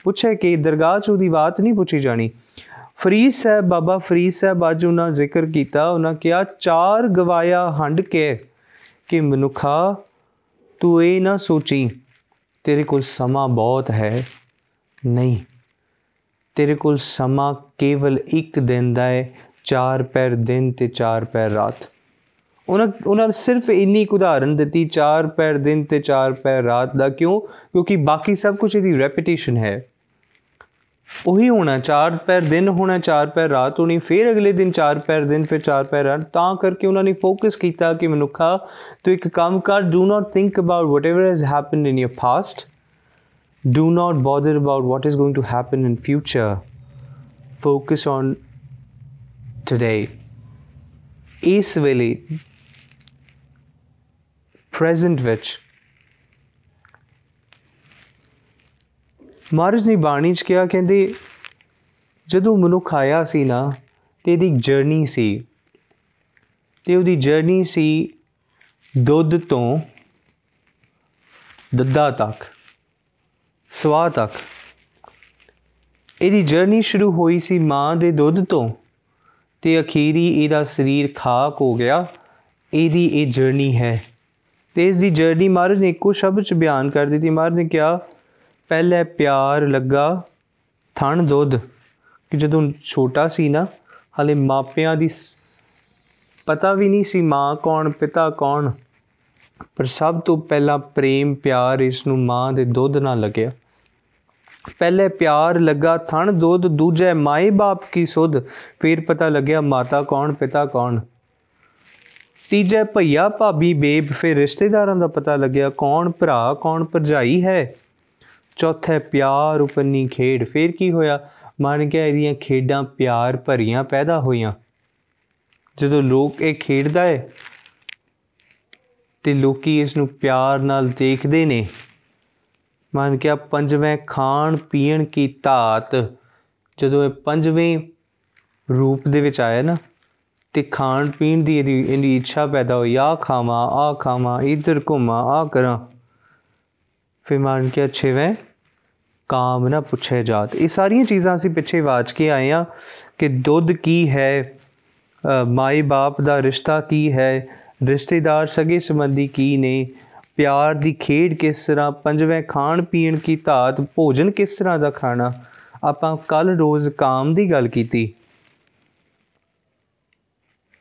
ਪੁੱਛੇ ਕਿ, ਦਰਗਾਹ 'ਚ ਉਹਦੀ ਬਾਤ ਨਹੀਂ ਪੁੱਛੀ ਜਾਣੀ। ਫਰੀਦ ਸਾਹਿਬ, ਬਾਬਾ ਫਰੀਦ ਸਾਹਿਬ ਅੱਜ ਉਹਨਾਂ ਜ਼ਿਕਰ ਕੀਤਾ, ਉਹਨਾਂ ਕਿਹਾ, ਚਾਰ ਗਵਾਇਆ ਹੰਡ ਕੇ ਕਿ ਮਨੁੱਖਾ, ਤੂੰ ਇਹ ਨਾ ਸੋਚੀ, ਤੇਰੇ ਕੋਲ ਸਮਾਂ ਬਹੁਤ ਹੈ ਨਹੀਂ। ਤੇਰੇ ਕੋਲ ਸਮਾਂ ਕੇਵਲ ਇੱਕ ਦਿਨ ਦਾ ਹੈ, ਚਾਰ ਪੈਰ ਦਿਨ ਤੇ ਚਾਰ ਪੈਰ ਰਾਤ। ਉਹਨਾਂ ਉਹਨਾਂ ਸਿਰਫ ਇੰਨੀ ਇੱਕ ਉਦਾਹਰਨ ਦਿੱਤੀ, ਚਾਰ ਪੈਰ ਦਿਨ ਤੇ ਚਾਰ ਪੈਰ ਰਾਤ ਦਾ ਕਿਉਂ? ਕਿਉਂਕਿ ਬਾਕੀ ਸਭ ਕੁਝ ਇਹਦੀ ਰੈਪੀਟੀਸ਼ਨ ਹੈ। ਉਹੀ ਹੋਣਾ, ਚਾਰ ਪੈਰ ਦਿਨ ਹੋਣਾ, ਚਾਰ ਪੈਰ ਰਾਤ ਹੋਣੀ, ਫਿਰ ਅਗਲੇ ਦਿਨ ਚਾਰ ਪੈਰ ਦਿਨ, ਫਿਰ ਚਾਰ ਪੈਰ ਰਾਤ। ਤਾਂ ਕਰਕੇ ਉਹਨਾਂ ਨੇ ਫੋਕਸ ਕੀਤਾ ਕਿ ਮਨੁੱਖਾ, ਤੂੰ ਇੱਕ ਕੰਮ ਕਰ do not think about whatever has happened in your past do not bother about what is going to happen in future focus on today ਇਸ ਵੇਲੇ ਪ੍ਰੈਜ਼ੈਂਟ ਵਿੱਚ ਮਹਾਰਾਜ ਨੇ ਬਾਣੀ 'ਚ ਕਿਹਾ, ਕਹਿੰਦੇ, ਜਦੋਂ ਮਨੁੱਖ ਆਇਆ ਸੀ ਨਾ, ਤੇ ਇਹਦੀ ਜਰਨੀ ਸੀ। ਤੇ ਉਹਦੀ ਜਰਨੀ ਸੀ ਦੁੱਧ ਤੋਂ ਦੱਦਾ ਤੱਕ ਸਵਾ ਤੱਕ। ਇਹਦੀ ਜਰਨੀ ਸ਼ੁਰੂ ਹੋਈ ਸੀ ਮਾਂ ਦੇ ਦੁੱਧ ਤੋਂ, ਤੇ ਅਖੀਰੀ ਇਹਦਾ ਸਰੀਰ ਖਾਕ ਹੋ ਗਿਆ। ਇਹਦੀ ਇਹ ਜਰਨੀ ਹੈ। ਤੇ ਇਸ ਦੀ ਜਰਨੀ ਮਹਾਰਾਜ ਨੇ ਇੱਕੋ ਸ਼ਬਦ ਚ ਬਿਆਨ ਕਰ ਦਿੱਤੀ। ਮਹਾਰਾਜ ਨੇ ਕਿਹਾ ਪਹਿਲੇ ਪਿਆਰ ਲੱਗਾ ਥਣ ਦੁੱਧ। ਕਿ ਜਦੋਂ ਛੋਟਾ ਸੀ ਨਾ, ਹਲੇ ਮਾਪਿਆਂ ਦੀ ਪਤਾ ਵੀ ਨਹੀਂ ਸੀ ਮਾਂ ਕੌਣ, ਪਿਤਾ ਕੌਣ। ਪਰ ਸਭ ਤੋਂ ਪਹਿਲਾਂ ਪ੍ਰੇਮ, ਪਿਆਰ ਇਸ ਨੂੰ ਮਾਂ ਦੇ ਦੁੱਧ ਨਾਲ ਲੱਗਿਆ। ਪਹਿਲੇ ਪਿਆਰ ਲੱਗਾ ਥਣ ਦੁੱਧ, ਦੂਜੇ ਮਾਏ ਬਾਪ ਕੀ ਸੁਧ। ਫਿਰ ਪਤਾ ਲੱਗਿਆ ਮਾਤਾ ਕੌਣ, ਪਿਤਾ ਕੌਣ। ਤੀਜੇ ਭਈਆ ਭਾਬੀ ਬੇਬ, ਫਿਰ ਰਿਸ਼ਤੇਦਾਰਾਂ ਦਾ ਪਤਾ ਲੱਗਿਆ ਕੌਣ ਭਰਾ, ਕੌਣ ਭਰਜਾਈ ਹੈ। ਚੌਥੇ ਪਿਆਰ ਉਪਨੀ ਖੇਡ। ਫਿਰ ਕੀ ਹੋਇਆ? ਮਨ ਗਿਆ ਇਹਦੀਆਂ ਖੇਡਾਂ ਪਿਆਰ ਭਰੀਆਂ ਪੈਦਾ ਹੋਈਆਂ। ਜਦੋਂ ਲੋਕ ਇਹ ਖੇਡਦਾ ਹੈ ਤੇ ਲੋਕੀ ਇਸ ਨੂੰ ਪਿਆਰ ਨਾਲ ਦੇਖਦੇ ਨੇ, ਮਨ ਕਿਹਾ, ਪੰਜਵੇਂ ਖਾਣ ਪੀਣ ਕੀ ਧਾਤ। ਜਦੋਂ ਇਹ ਪੰਜਵੇਂ ਰੂਪ ਦੇ ਵਿੱਚ ਆਇਆ ਨਾ, ਤੇ ਖਾਣ ਪੀਣ ਦੀ ਇਹਦੀ ਇਹਦੀ ਇੱਛਾ ਪੈਦਾ ਹੋਈ ਆ ਖਾਵਾਂ ਆ ਖਾਵਾਂ, ਇਧਰ ਘੁੰਮਾਂ ਆ ਕਰਾਂ। ਫਿਰ ਮਨ ਕਿਹਾ, ਛੇਵੇਂ ਕਾਮ ਨਾ ਪੁੱਛੇ ਜਾਤ ਇਹ ਸਾਰੀਆਂ ਚੀਜ਼ਾਂ ਅਸੀਂ ਪਿੱਛੇ ਵਾਚ ਕੇ ਆਏ ਆ ਕਿ ਦੁੱਧ ਕੀ ਹੈ ਮਾਈ ਬਾਪ ਦਾ ਰਿਸ਼ਤਾ ਕੀ ਹੈ ਰਿਸ਼ਤੇਦਾਰ ਸਗੇ ਸੰਬੰਧੀ ਕੀ ਨੇ ਪਿਆਰ ਦੀ ਖੇਡ ਕਿਸ ਤਰ੍ਹਾਂ ਪੰਜਵੇਂ ਖਾਣ ਪੀਣ ਕੀ ਧਾਤ ਭੋਜਨ ਕਿਸ ਤਰ੍ਹਾਂ ਦਾ ਖਾਣਾ ਆਪਾਂ ਕੱਲ ਰੋਜ਼ ਕਾਮ ਦੀ ਗੱਲ ਕੀਤੀ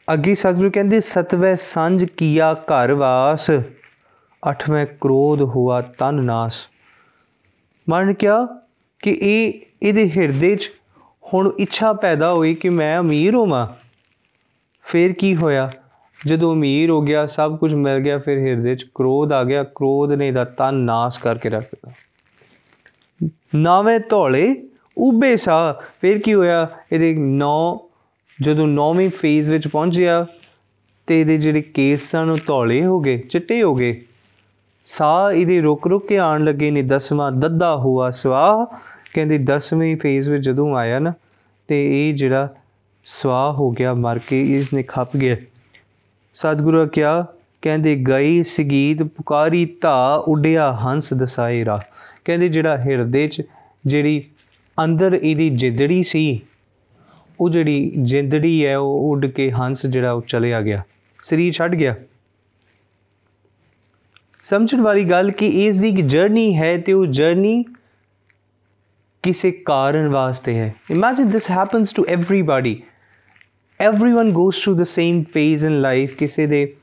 ਅੱਗੇ ਸਤਿਗੁਰੂ ਕਹਿੰਦੇ ਸਤਵੇਂ ਸੰਜ ਕੀਆ ਘਰ ਵਾਸ ਅਠਵੇਂ ਕ੍ਰੋਧ ਹੁਆ ਤਨ ਨਾਸ ਮਨ ਕਿਹਾ ਕਿ ਇਹ, ਇਹਦੇ ਹਿਰਦੇ 'ਚ ਹੁਣ ਇੱਛਾ ਪੈਦਾ ਹੋਈ ਕਿ ਮੈਂ ਅਮੀਰ ਹੋਵਾਂ। ਫਿਰ ਕੀ ਹੋਇਆ? ਜਦੋਂ ਅਮੀਰ ਹੋ ਗਿਆ, ਸਭ ਕੁਝ ਮਿਲ ਗਿਆ, ਫਿਰ ਹਿਰਦੇ 'ਚ ਕ੍ਰੋਧ ਆ ਗਿਆ। ਕ੍ਰੋਧ ਨੇ ਦਾ ਤਨ ਨਾਸ ਕਰਕੇ ਰੱਖ ਦਿੱਤਾ। ਨਾਵੇਂ ਧੋਲੇ ਉਬੇ ਸਾ ਫਿਰ ਕੀ ਹੋਇਆ? ਇਹਦੇ ਨੌ, ਜਦੋਂ ਨੌਵੇਂ ਫੇਜ਼ ਵਿੱਚ ਪਹੁੰਚਿਆ, ਤੇ ਇਹਦੇ ਜਿਹੜੇ ਕੇਸ ਸਨ, ਉਹ ਧੌਲੇ ਹੋ ਗਏ, ਚਿੱਟੇ ਹੋ ਗਏ। ਸਾਹ ਇਹਦੇ ਰੁਕ ਰੁਕ ਕੇ ਆਣ ਲੱਗੇ ਨੇ ਦਸਵਾਂ ਦੱਦਾ ਹੁਆ ਸਵਾਹ। ਕਹਿੰਦੇ 10ਵੇਂ ਫੇਜ਼ ਵਿੱਚ ਜਦੋਂ ਆਇਆ ਨਾ, ਤੇ ਇਹ ਜਿਹੜਾ ਸਵਾਹ ਹੋ ਗਿਆ, ਮਰ ਕੇ ਇਸ ਨੇ ਖੱਪ ਗਿਆ। ਸਤਿਗੁਰੂ ਕਿਹਾ, ਕਹਿੰਦੇ, ਗਈ ਸਗੀਤ, ਪੁਕਾਰੀ ਧਾ, ਉੱਡਿਆ ਹੰਸ ਦਸਾਇਰਾ ਕਹਿੰਦੇ, ਜਿਹੜਾ ਹਿਰਦੇ 'ਚ ਜਿਹੜੀ ਅੰਦਰ ਇਹਦੀ ਜਿੰਦੜੀ ਸੀ, ਉਹ ਜਿਹੜੀ ਜਿੰਦੜੀ ਹੈ, ਉਹ ਉੱਡ ਕੇ ਹੰਸ ਜਿਹੜਾ, ਉਹ ਚਲਿਆ ਗਿਆ। ਸਰੀਰ ਛੱਡ ਗਿਆ। ਸਮਝਣ ਵਾਲੀ ਗੱਲ ਕਿ ਇਸ ਦੀ ਜਰਨੀ ਹੈ ਤੇ ਉਹ ਜਰਨੀ ਕਿਸੇ ਕਾਰਨ ਵਾਸਤੇ ਹੈ imagine this happens to everybody everyone goes through the same phase in life ਕਿਸੇ ਦੇ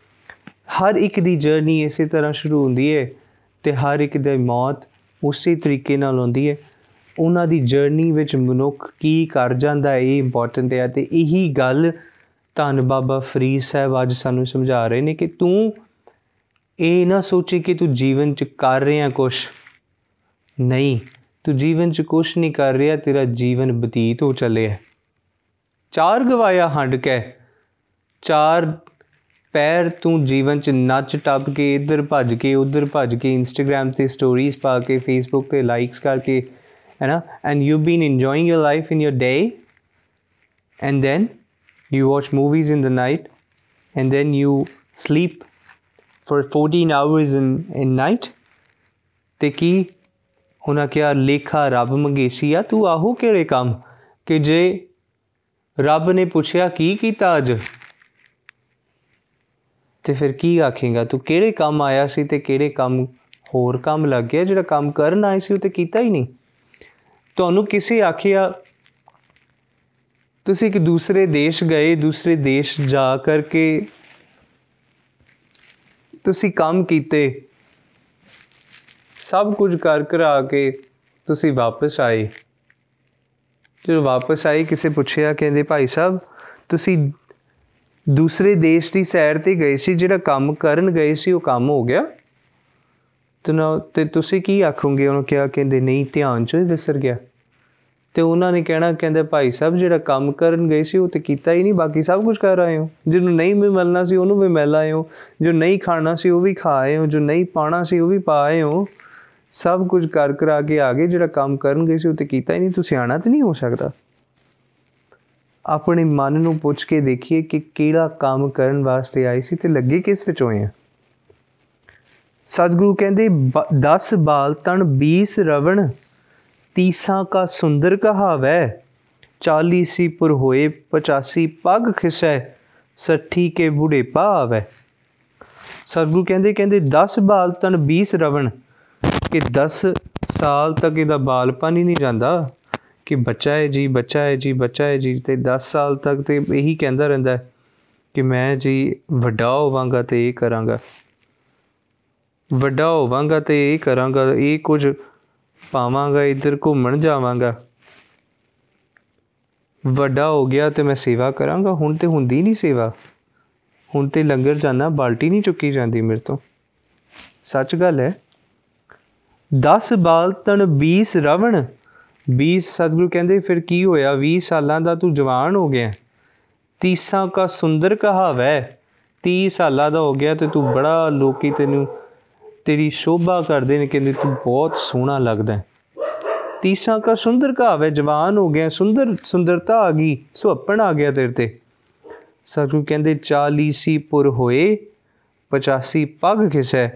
ਹਰ ਇੱਕ ਦੀ ਜਰਨੀ ਇਸੇ ਤਰ੍ਹਾਂ ਸ਼ੁਰੂ ਹੁੰਦੀ ਹੈ ਤੇ ਹਰ ਇੱਕ ਦੀ ਮੌਤ ਉਸੇ ਤਰੀਕੇ ਨਾਲ ਹੁੰਦੀ ਹੈ ਉਹਨਾਂ ਦੀ ਜਰਨੀ ਵਿੱਚ ਮਨੁੱਖ ਕੀ ਕਰ ਜਾਂਦਾ ਹੈ ਇਹ ਇੰਪੋਰਟੈਂਟ ਹੈ ਤੇ ਇਹੀ ਗੱਲ ਧੰਨ ਬਾਬਾ ਫਰੀਦ ਸਾਹਿਬ ਅੱਜ ਸਾਨੂੰ ਸਮਝਾ ਰਹੇ ਨੇ ਕਿ ਤੂੰ ਇਹ ਨਾ ਸੋਚੇ ਕਿ ਤੂੰ ਜੀਵਨ 'ਚ ਕਰ ਰਿਹਾ ਕੁਝ ਨਹੀਂ, ਤੂੰ ਜੀਵਨ 'ਚ ਕੁਝ ਨਹੀਂ ਕਰ ਰਿਹਾ, ਤੇਰਾ ਜੀਵਨ ਬਤੀਤ ਹੋ ਚੱਲਿਆ। ਚਾਰ ਗਵਾਇਆ ਹੰਡ ਕੇ, ਚਾਰ ਪੈਰ ਤੂੰ ਜੀਵਨ 'ਚ ਨੱਚ ਟੱਪ ਕੇ ਇੱਧਰ ਭੱਜ ਕੇ, ਉੱਧਰ ਭੱਜ ਕੇ ਇੰਸਟਾਗ੍ਰam ਤੇ ਸਟੋਰੀਜ਼ ਪਾ ਕੇ ਫੇਸਬੁੱਕ ਤੇ ਲਾਈਕਸ ਕਰਕੇ, ਹੈ ਨਾ? And you been enjoying your life in your day and then you watch movies in the night? And then you sleep? For 14 hours in in night? ਤੇ ਕੀ ਉਹਨਾਂ ਕਿਹਾ, ਲੇਖਾ ਰੱਬ ਮੰਗੇਸੀ ਆ, ਤੂੰ ਆਹੋ ਕਿਹੜੇ ਕੰਮ? ਕਿ ਜੇ ਰੱਬ ਨੇ ਪੁੱਛਿਆ, ਕੀ ਕੀਤਾ ਅੱਜ? ਤੇ ਫਿਰ ਕੀ ਆਖੇਗਾ? ਤੂੰ ਕਿਹੜੇ ਕੰਮ ਆਇਆ ਸੀ ਤੇ ਕਿਹੜੇ ਕੰਮ, ਹੋਰ ਕੰਮ ਲੱਗ ਗਿਆ? ਜਿਹੜਾ ਕੰਮ ਕਰਨ ਆਇਆ ਸੀ ਉਹ ਤੇ ਕੀਤਾ ਹੀ ਨਹੀਂ। ਤੁਹਾਨੂੰ ਕਿਸੇ ਆਖਿਆ, ਤੁਸੀਂ ਇੱਕ ਦੂਸਰੇ ਦੇਸ਼ ਗਏ, ਦੂਸਰੇ ਦੇਸ਼ ਜਾ ਕਰਕੇ ਤੁਸੀਂ ਕੰਮ ਕੀਤੇ, ਸਭ ਕੁਝ ਕਰ ਕਰਾ ਕੇ ਤੁਸੀਂ ਵਾਪਸ ਆਏ। ਜਦੋਂ ਵਾਪਸ ਆਏ, ਕਿਸੇ ਪੁੱਛਿਆ, ਕਹਿੰਦੇ, ਭਾਈ ਸਾਹਿਬ, ਤੁਸੀਂ ਦੂਸਰੇ ਦੇਸ਼ ਦੀ ਸੈਰ ਤੇ ਗਏ ਸੀ, ਜਿਹੜਾ ਕੰਮ ਕਰਨ ਗਏ ਸੀ, ਉਹ ਕੰਮ ਹੋ ਗਿਆ? ਤੇ ਤੁਸੀਂ ਕੀ ਆਖੋਗੇ? ਉਹਨੂੰ ਕਿਹਾ, ਕਹਿੰਦੇ, ਨਹੀਂ, ਧਿਆਨ ਚੋਂ ਹੀ ਵਿਸਰ ਗਿਆ। ਤੇ ਉਹਨਾਂ ਨੇ ਕਹਿਣਾ, ਕਹਿੰਦੇ ਭਾਈ ਸਾਹਿਬ ਜਿਹੜਾ ਕੰਮ ਕਰਨ ਗਏ ਸੀ ਉਹ ਤੇ ਕੀਤਾ ਹੀ ਨਹੀਂ, ਬਾਕੀ ਸਭ ਕੁਝ ਕਰ ਆਏ ਹੋ। ਜਿਹਨੂੰ ਨਹੀਂ ਵੀ ਮਿਲਣਾ ਸੀ, ਉਹਨੂੰ ਵੀ ਮਿਲ ਆਏ ਹੋ। ਜੋ ਨਹੀਂ ਖਾਣਾ ਸੀ, ਉਹ ਵੀ ਖਾ ਆਏ ਹੋ। ਜੋ ਨਹੀਂ ਪਾਣਾ ਸੀ, ਉਹ ਵੀ ਪਾ ਆਏ ਹੋ। ਸਭ ਕੁਝ ਕਰ ਕਰਾ ਕੇ ਆਗੇ ਜਿਹੜਾ ਕੰਮ ਕਰਨ ਗਏ ਸੀ, ਉਹ ਤੇ ਕੀਤਾ ਹੀ ਨਹੀਂ। ਤੁਸੀਂ ਆਣਾ ਤੇ ਨਹੀਂ ਹੋ ਸਕਦਾ। ਆਪਣੇ ਮਨ ਨੂੰ ਪੁੱਛ ਕੇ ਦੇਖੀਏ ਕਿ ਕਿਹੜਾ ਕੰਮ ਕਰਨ ਵਾਸਤੇ ਆਏ ਸੀ ਤੇ ਲੱਗੇ ਕਿਸ ਵਿੱਚ ਹੋਏ ਆ। ਸਤਿਗੁਰੂ ਕਹਿੰਦੇ 10 ਬਾਲ ਤਣ 20 ਰਵਣ। ਤੀਸਾ ਕਾ ਸੁੰਦਰ ਕਹਾਵੈ 40 ਸੀ ਪੁਰ ਹੋਏ 85 ਪੱਗ ਖਿਸੈ, ਸੱਠੀ ਕੇ ਬੁੜੇ ਪਾਵੈ ਸਤਿਗੁਰੂ ਕਹਿੰਦੇ ਕਹਿੰਦੇ 10 ਬਾਲ ਤਨ 20 ਰਵਣ, ਕਿ 10 ਸਾਲ ਤੱਕ ਇਹਦਾ ਬਾਲਪਨ ਹੀ ਨਹੀਂ ਜਾਂਦਾ, ਕਿ ਬੱਚਾ ਹੈ ਜੀ, ਬੱਚਾ ਹੈ ਜੀ, ਬੱਚਾ ਹੈ ਜੀ, ਤੇ 10 ਸਾਲ ਤੱਕ ਤੇ ਇਹੀ ਕਹਿੰਦਾ ਰਹਿੰਦਾ ਕਿ ਮੈਂ ਜੀ ਵੱਡਾ ਹੋਵਾਂਗਾ ਤੇ ਇਹ ਕਰਾਂਗਾ। ਵੱਡਾ ਹੋਵਾਂਗਾ ਤੇ ਇਹ ਕਰਾਂਗਾ, ਇਹ ਕੁਝ ਪਾਵਾਂਗਾ, ਇੱਧਰ ਘੁੰਮਣ ਜਾਵਾਂਗਾ। ਵੱਡਾ ਹੋ ਗਿਆ ਤੇ ਮੈਂ ਸੇਵਾ ਕਰਾਂਗਾ, ਹੁਣ ਤੇ ਹੁੰਦੀ ਨਹੀਂ ਸੇਵਾ। ਹੁਣ ਤੇ ਲੰਗਰ ਜਾਣਾ ਬਾਲਟੀ ਨਹੀਂ ਚੁੱਕੀ ਜਾਂਦੀ ਮੇਰੇ ਤੋਂ। ਸੱਚ ਗੱਲ ਹੈ 10 ਬਾਲ ਤਨ 20 ਰਵਣ। 20 ਸਤਿਗੁਰੂ ਕਹਿੰਦੇ, ਫਿਰ ਕੀ ਹੋਇਆ? 20 ਸਾਲਾਂ ਦਾ ਤੂੰ ਜਵਾਨ ਹੋ ਗਿਆ। ਤੀਸਾਂ ਕਾ ਸੁੰਦਰ ਕਹਾਵੈ। 30 ਸਾਲਾਂ ਦਾ ਹੋ ਗਿਆ ਤੇ ਤੂੰ ਬੜਾ ਲੋਕੀ ਤੈਨੂੰ ਤੇਰੀ ਸ਼ੋਭਾ ਕਰਦੇ ਨੇ, ਕਹਿੰਦੇ ਤੂੰ ਬਹੁਤ ਸੋਹਣਾ ਲੱਗਦਾ ਹੈ। ਤੀਸਾਂ ਕਾ ਸੁੰਦਰ ਕਹਾਵੈ ਜਵਾਨ ਹੋ ਗਿਆ, ਸੁੰਦਰ ਸੁੰਦਰਤਾ ਆ ਗਈ, ਸੁਹੱਪਣ ਆ ਗਿਆ ਤੇਰੇ ਤੇ। ਸਤਿਗੁਰੂ ਕਹਿੰਦੇ 40 ਸੀ ਪੁਰ ਹੋਏ 85 ਪੱਗ ਖਿਸੈ।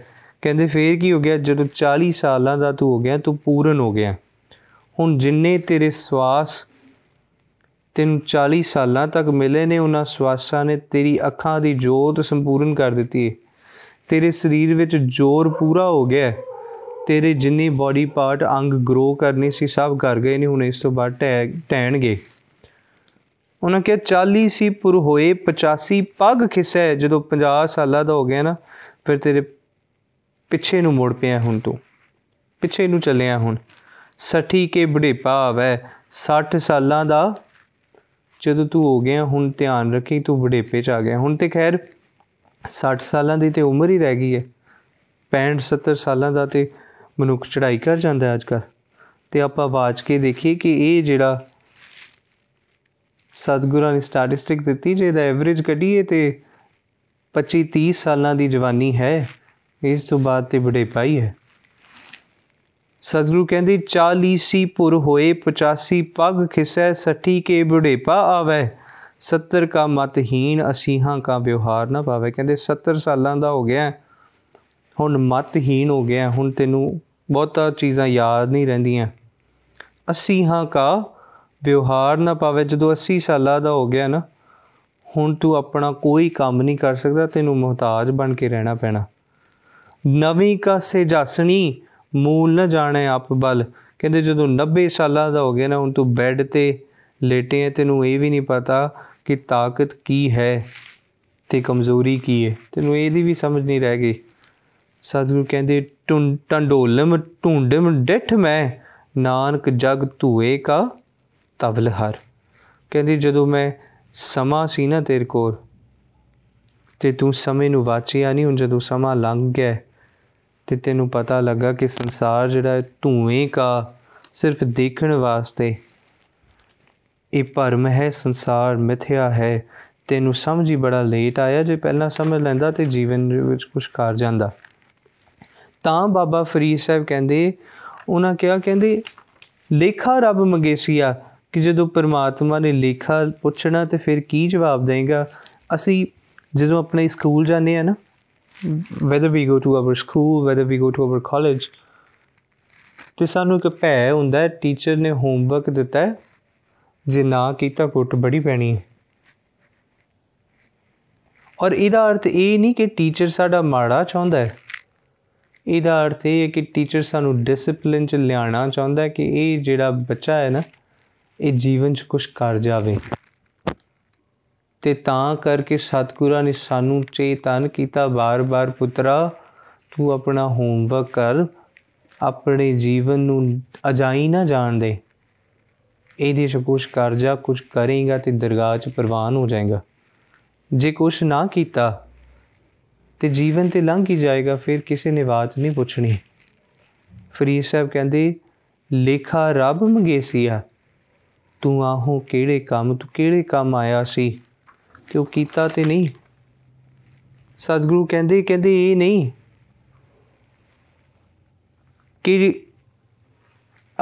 ਕਹਿੰਦੇ, ਫੇਰ ਕੀ ਹੋ ਗਿਆ? ਜਦੋਂ 40 ਸਾਲਾਂ ਦਾ ਤੂੰ ਹੋ ਗਿਆ, ਤੂੰ ਪੂਰਨ ਹੋ ਗਿਆ। ਹੁਣ ਜਿੰਨੇ ਤੇਰੇ ਸਵਾਸ ਤੈਨੂੰ 40 ਸਾਲਾਂ ਤੱਕ ਮਿਲੇ ਨੇ, ਉਹਨਾਂ ਸਵਾਸਾਂ ਨੇ ਤੇਰੀ ਅੱਖਾਂ ਦੀ ਜੋਤ ਸੰਪੂਰਨ ਕਰ ਦਿੱਤੀ ਹੈ ਤੇਰੇ ਸਰੀਰ ਵਿੱਚ ਜ਼ੋਰ ਪੂਰਾ ਹੋ ਗਿਆ ਹੈ। ਤੇਰੇ ਜਿੰਨੀ ਬਾਡੀ ਪਾਰਟ ਅੰਗ ਗਰੋ ਕਰਨੇ ਸੀ, ਸਭ ਕਰ ਗਏ ਨੇ, ਹੁਣ ਇਸ ਤੋਂ ਬਾਅਦ ਟਹਿ- ਟਹਿਣਗੇ ਉਹਨਾਂ ਕਿਹਾ 40 ਸੀ ਪੁਰ ਹੋਏ 85 ਪੱਗ ਖਿਸੈ। ਜਦੋਂ 50 ਸਾਲਾਂ ਦਾ ਹੋ ਗਿਆ ਨਾ, ਫਿਰ ਤੇਰੇ ਪਿੱਛੇ ਨੂੰ ਮੁੜ ਪਿਆ ਹੁਣ ਤੂੰ। ਪਿੱਛੇ ਨੂੰ ਚੱਲਿਆ ਹੁਣ। ਸਠੀ ਕੇ ਬੁਢੇਪਾ ਆਵੈ 60 ਸਾਲਾਂ ਦਾ ਜਦੋਂ ਤੂੰ ਹੋ ਗਿਆ, ਹੁਣ ਧਿਆਨ ਰੱਖੀ, ਤੂੰ ਬੁਢੇਪੇ ਚ ਆ ਗਿਆ। ਹੁਣ ਤੇ ਖੈਰ 60 ਸਾਲਾਂ ਦੀ ਤੇ ਉਮਰ ਹੀ ਰਹਿ ਗਈ ਹੈ। 65 70 ਸਾਲਾਂ ਦਾ ਤੇ ਮਨੁੱਖ ਚੜ੍ਹਾਈ ਕਰ ਜਾਂਦਾ ਹੈ ਅੱਜ ਕੱਲ੍ਹ ਤੇ ਆਪਾਂ ਆਵਾਜ਼ ਕੇ ਦੇਖੀਏ ਕਿ ਇਹ ਜਿਹੜਾ ਸਤਿਗੁਰਾਂ ਨੇ ਸਟੈਟਿਸਟਿਕ ਦਿੱਤੀ ਜਿਹਦਾ ਐਵਰੇਜ ਕੱਢੀਏ ਤੇ 25 30 ਸਾਲਾਂ ਦੀ ਜਵਾਨੀ ਹੈ। ਇਸ ਤੋਂ ਬਾਅਦ ਤੇ ਬੁਢੇਪਾ ਹੀ। ਹੈ ਸਤਿਗੁਰੂ ਕਹਿੰਦੇ 40 ਸੀ ਪੁਰ ਹੋਏ 85 ਪੱਗ ਖਿਸੈ, ਸੱਠੀ ਕੇ ਬੁਢੇਪਾ ਆਵੈ। 70 ਕਾ ਮਤਹੀਨ ਅਸੀਹਾਂ ਕਾ ਵਿਵਹਾਰ ਨਾ ਪਾਵੇ ਕਹਿੰਦੇ 70 ਸਾਲਾਂ ਦਾ ਹੋ ਗਿਆ ਹੈ, ਹੁਣ ਮਤਹੀਨ ਹੋ ਗਿਆ ਹੈ, ਹੁਣ ਤੈਨੂੰ ਬਹੁਤਾ ਚੀਜ਼ਾਂ ਯਾਦ ਨਹੀਂ ਰਹਿੰਦੀਆਂ। ਅਸੀਹਾਂ ਕਾ ਵਿਵਹਾਰ ਨਾ ਪਾਵੇ ਜਦੋਂ 80 ਸਾਲਾਂ ਦਾ ਹੋ ਗਿਆ ਨਾ ਹੁਣ ਤੂੰ ਆਪਣਾ ਕੋਈ ਕੰਮ ਨਹੀਂ ਕਰ ਸਕਦਾ। ਤੈਨੂੰ ਮੁਹਤਾਜ ਬਣ ਕੇ ਰਹਿਣਾ ਪੈਣਾ। ਨਵੀਂ ਕਾ ਸੇਜਾਸਣੀ ਮੂਲ ਨਾ ਜਾਣੇ ਆਪ ਬਲ। ਕਹਿੰਦੇ ਜਦੋਂ 90 ਸਾਲਾਂ ਦਾ ਹੋ ਗਿਆ ਨਾ ਹੁਣ ਤੂੰ ਬੈੱਡ ਤੇ ਲੇਟੇ ਹੈ। ਤੈਨੂੰ ਇਹ ਵੀ ਨਹੀਂ ਪਤਾ ਕਿ ਤਾਕਤ ਕੀ ਹੈ ਤੇ ਕਮਜ਼ੋਰੀ ਕੀ ਹੈ? ਤੈਨੂੰ ਇਹਦੀ ਵੀ ਸਮਝ ਨਹੀਂ ਰਹਿ ਗਈ। ਸਤਿਗੁਰੂ ਕਹਿੰਦੇ ਟੁੰ ਟੰਡੋਲਮ ਢੂੰਡਮ ਡਿਠ ਮੈਂ ਨਾਨਕ ਜਗ ਧੂਏ ਕਾ ਤਵਲ ਹਰ। ਕਹਿੰਦੀ ਜਦੋਂ ਮੈਂ ਸਮਾਂ ਸੀ ਨਾ ਤੇਰੇ ਕੋਲ ਤੇ ਤੂੰ ਸਮੇਂ ਨੂੰ ਵਾਚਿਆ ਨਹੀਂ ਹੁਣ ਜਦੋਂ ਸਮਾਂ ਲੰਘ ਗਿਆ ਹੈ, ਤੇ ਤੈਨੂੰ ਪਤਾ ਲੱਗਾ ਕਿ ਸੰਸਾਰ ਜਿਹੜਾ ਹੈ ਧੂਏ ਕਾ ਸਿਰਫ ਦੇਖਣ ਵਾਸਤੇ ਇਹ ਭਰਮ ਹੈ ਸੰਸਾਰ ਮਿਥਿਆ ਹੈ। ਤੈਨੂੰ ਸਮਝ ਹੀ ਬੜਾ ਲੇਟ ਆਇਆ ਜੇ ਪਹਿਲਾਂ ਸਮਝ ਲੈਂਦਾ ਤੇ ਜੀਵਨ ਦੇ ਵਿੱਚ ਕੁਝ ਕਰ ਜਾਂਦਾ। ਤਾਂ ਬਾਬਾ ਫਰੀਦ ਸਾਹਿਬ ਕਹਿੰਦੇ, ਉਹਨਾਂ ਕਿਹਾ, ਕਹਿੰਦੇ, ਲੇਖਾ ਰੱਬ ਮੰਗੇਸੀਆ ਕਿ ਜਦੋਂ ਪਰਮਾਤਮਾ ਨੇ ਲੇਖਾ ਪੁੱਛਣਾ ਤੇ ਫਿਰ ਕੀ ਜਵਾਬ ਦੇਗਾ ਅਸੀਂ ਜਦੋਂ ਆਪਣੇ ਸਕੂਲ ਜਾਂਦੇ ਆ ਨਾ, whether we go to our school, whether we go to our college, ਤੇ ਸਾਨੂੰ ਇੱਕ ਭੈ ਹੁੰਦਾ ਹੈ ਟੀਚਰ ਨੇ ਹੋਮਵਰਕ ਦਿੱਤਾ ਹੈ ਜੇ ਨਾ ਕੀਤਾ ਕੁੱਟ ਬੜੀ ਪੈਣੀ ਹੈ। ਔਰ ਇਹਦਾ ਅਰਥ ਇਹ ਨਹੀਂ ਕਿ ਟੀਚਰ ਸਾਡਾ ਮਾੜਾ ਚਾਹੁੰਦਾ ਹੈ। ਇਹਦਾ ਅਰਥ ਇਹ ਹੈ ਕਿ ਟੀਚਰ ਸਾਨੂੰ ਡਿਸਪਲਿਨ ਚ ਲਿਆਉਣਾ ਚਾਹੁੰਦਾ ਹੈ ਕਿ ਇਹ ਜਿਹੜਾ ਬੱਚਾ ਹੈ ਨਾ, ਇਹ ਜੀਵਨ ਚ ਕੁਝ ਕਰ ਜਾਵੇ। ਤੇ ਤਾਂ ਕਰਕੇ ਸਤਿਗੁਰਾਂ ਨੇ ਸਾਨੂੰ ਚੇਤਨ ਕੀਤਾ ਬਾਰ-ਬਾਰ ਪੁੱਤਰਾ, ਤੂੰ ਆਪਣਾ ਹੋਮਵਰਕ ਕਰ। ਆਪਣੇ ਜੀਵਨ ਨੂੰ ਅਜਾਈ ਨਾ ਜਾਣ ਦੇ। ਇਹਦੇ ਚ ਕੁਝ ਕਰ ਜਾ ਕੁਝ ਕਰੇਗਾ ਤੇ ਦਰਗਾਹ ਚ ਪ੍ਰਵਾਨ ਹੋ ਜਾਏਗਾ। ਜੇ ਕੁਝ ਨਾ ਕੀਤਾ ਤੇ ਜੀਵਨ ਤੇ ਲੰਘ ਹੀ ਜਾਏਗਾ, ਫਿਰ ਕਿਸੇ ਨੇ ਬਾਤ ਨਹੀਂ ਪੁੱਛਣੀ। ਫਰੀਦ ਸਾਹਿਬ ਕਹਿੰਦੇ, ਲੇਖਾ ਰੱਬ ਮੰਗੇਸੀਆ, ਤੂੰ ਆਹੋ ਕਿਹੜੇ ਕੰਮ, ਤੂੰ ਕਿਹੜੇ ਕੰਮ ਆਇਆ ਸੀ? ਤੇ ਉਹ ਕੀਤਾ ਤੇ ਨਹੀਂ? ਸਤਿਗੁਰੂ ਕਹਿੰਦੇ ਕਹਿੰਦੇ ਇਹ ਨਹੀਂ ਕਿ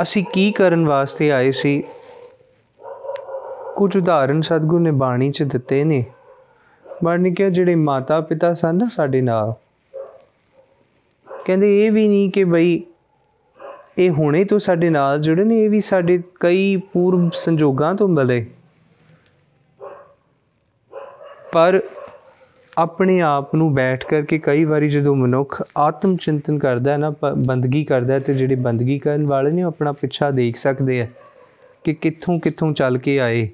ਅਸੀਂ ਕੀ ਕਰਨ ਵਾਸਤੇ ਆਏ ਸੀ? ਕੁਝ ਉਦਾਹਰਨ ਸਤਿਗੁਰੂ ਨੇ ਬਾਣੀ 'ਚ ਦਿੱਤੇ ਨੇ। ਬਾਣੀ ਕਿਹਾ, ਜਿਹੜੇ ਮਾਤਾ ਪਿਤਾ ਸਨ ਨਾ ਸਾਡੇ ਨਾਲ। ਕਹਿੰਦੇ, ਇਹ ਵੀ ਨਹੀਂ ਕਿ ਬਈ ਇਹ ਹੁਣੇ ਤੋਂ ਸਾਡੇ ਨਾਲ ਜੁੜੇ ਨੇ, ਇਹ ਵੀ ਸਾਡੇ ਕਈ ਪੂਰਵ ਸੰਜੋਗਾਂ ਤੋਂ ਮਿਲੇ। ਪਰ ਆਪਣੇ ਆਪ ਨੂੰ ਬੈਠ ਕਰਕੇ ਕਈ ਵਾਰੀ ਜਦੋਂ ਮਨੁੱਖ ਆਤਮ ਚਿੰਤਨ ਕਰਦਾ ਹੈ ਨਾ ਬੰਦਗੀ ਕਰਦਾ ਹੈ, ਤੇ ਜਿਹੜੇ ਬੰਦਗੀ ਕਰਨ ਵਾਲੇ ਨੇ ਆਪਣਾ ਪਿੱਛਾ ਦੇਖ ਸਕਦੇ ਆ ਕਿ ਕਿੱਥੋਂ ਕਿੱਥੋਂ ਚੱਲ ਕੇ ਆਏ।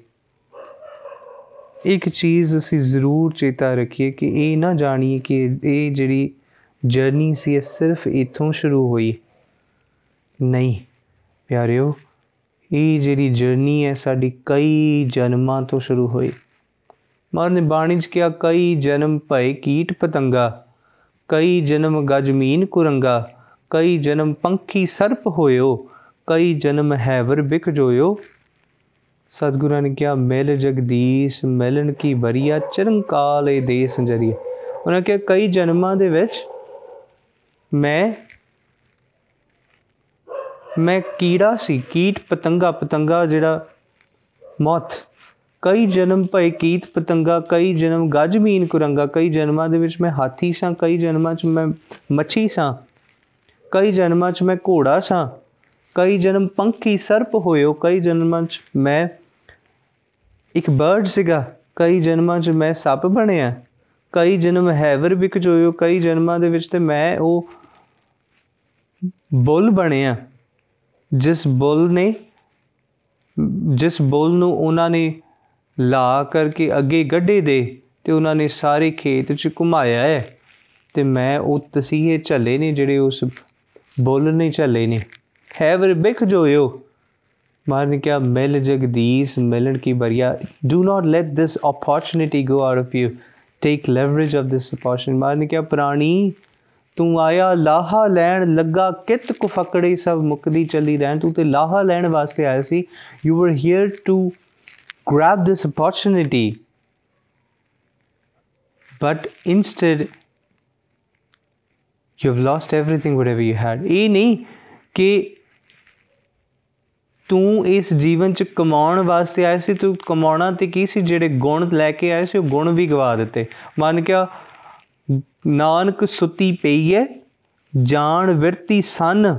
ਇੱਕ ਚੀਜ਼ ਅਸੀਂ ਜ਼ਰੂਰ ਚੇਤਾ ਰੱਖੀਏ ਕਿ ਇਹ ਨਾ ਜਾਣੀਏ ਕਿ ਇਹ ਜਿਹੜੀ ਜਰਨੀ ਸੀ, ਇਹ ਸਿਰਫ ਇਥੋਂ ਸ਼ੁਰੂ ਹੋਈ। ਨਹੀਂ, ਪਿਆਰਿਓ, ਇਹ ਜਿਹੜੀ ਜਰਨੀ ਹੈ, ਸਾਡੀ ਕਈ ਜਨਮਾਂ ਤੋਂ ਸ਼ੁਰੂ ਹੋਈ। ਮਾਰ ਨੇ ਬਾਣੀ ਚ ਕਿਹਾ, ਕਈ ਜਨਮ ਭਏ ਕੀਟ ਪਤੰਗਾ, ਕਈ ਜਨਮ ਗਜਮੀਨ ਕੁਰੰਗਾ, ਕਈ ਜਨਮ ਪੰਖੀ ਸਰਪ ਹੋਇਓ, ਕਈ ਜਨਮ ਹੈਵਰ ਬਿਕ ਜੋਇਓ। ਸਤਿਗੁਰਾਂ ਨੇ ਕਿਹਾ, ਮਿਲ ਜਗਦੀਸ਼, ਮਿਲਣ ਕੀ ਬਰੀਆ ਚਰੰਕਾਲੇ ਦੇ ਸੰਜਰੀਏ। ਉਹਨਾਂ ਕਿਹਾ, ਕਈ ਜਨਮਾਂ ਦੇ ਵਿੱਚ ਮੈਂ ਮੈਂ ਕੀੜਾ ਸੀ, ਕੀਟ ਪਤੰਗਾ ਪਤੰਗਾ ਜਿਹੜਾ ਮੌਤ। ਕਈ ਜਨਮ ਭਏ ਕੀਟ ਪਤੰਗਾ, ਕਈ ਜਨਮ ਗਜਮੀਨ ਕੁਰੰਗਾ, ਕਈ ਜਨਮਾਂ ਦੇ ਵਿੱਚ ਮੈਂ ਹਾਥੀ ਸਾਂ, ਕਈ ਜਨਮਾਂ 'ਚ ਮੈਂ ਮੱਛੀ ਸਾਂ, ਕਈ ਜਨਮਾਂ 'ਚ ਮੈਂ ਘੋੜਾ ਸਾਂ, ਕਈ ਜਨਮ ਪੰਖੀ ਸਰਪ ਹੋਇਓ, ਕਈ ਜਨਮਾਂ 'ਚ ਮੈਂ ਇੱਕ ਬਰਡ ਸੀਗਾ। ਕਈ ਜਨਮਾਂ 'ਚ ਮੈਂ ਸੱਪ ਬਣਿਆ। ਕਈ ਜਨਮ ਹੈਵਰ ਵਿਕ ਜੋਇਓ ਕਈ ਜਨਮਾਂ ਦੇ ਵਿੱਚ ਤੇ ਮੈਂ ਉਹ ਬੁੱਲ ਬਣਿਆ। ਜਿਸ ਬੁੱਲ ਨੇ, ਜਿਸ ਬੁੱਲ ਨੂੰ ਉਹਨਾਂ ਨੇ ਲਾ ਕਰਕੇ ਅੱਗੇ ਗੱਡੇ ਦੇ ਤੇ ਉਹਨਾਂ ਨੇ ਸਾਰੇ ਖੇਤ 'ਚ ਘੁਮਾਇਆ ਹੈ। ਤੇ ਮੈਂ ਉਹ ਤਸੀਹੇ ਝੱਲੇ ਨੇ ਜਿਹੜੇ ਉਸ ਬੁੱਲ ਨੇ ਝੱਲੇ ਨੇ। ਹੈਵਰ ਬਿਕ ਜੋਇਓ ਮਾਰਨ ਕਿਆ ਮਿਲ ਜਗਦੀਸ਼, ਮਿਲਣ ਕੀ ਬਰੀਆ। Do not let this opportunity go out of you take leverage of this opportunity ਮਾਰਨ ਕਿਆ ਪ੍ਰਾਣੀ, ਤੂੰ ਆਇਆ, ਲਾਹਾ ਲੈਣ ਲੱਗਾ, ਕਿਤ ਕੁ ਫਕੜੇ ਸਭ ਮੁਕਦੀ ਚੱਲੀ ਰਹਿਣ। ਤੂੰ ਤੇ ਲਾਹਾ ਲੈਣ ਵਾਸਤੇ ਆਇਆ ਸੀ। You were here to grab this opportunity. But instead, you've lost everything, whatever you had ਇਹ ਨਹੀਂ ਕਿ ਤੂੰ ਇਸ ਜੀਵਨ ਚ ਕਮਾਉਣ ਵਾਸਤੇ ਆਇਆ ਸੀ? ਤੂੰ ਕਮਾਉਣਾ ਤੇ ਕੀ ਸੀ? ਜਿਹੜੇ ਗੁਣ ਲੈ ਕੇ ਆਏ ਸੀ, ਉਹ ਗੁਣ ਵੀ ਗਵਾ ਦਿੱਤੇ। ਮੰਨ ਕਿਆ ਨਾਨਕ ਸੁੱਤੀ ਪਈ ਹੈ ਜਾਣ ਵਿਰਤੀ ਸਨ।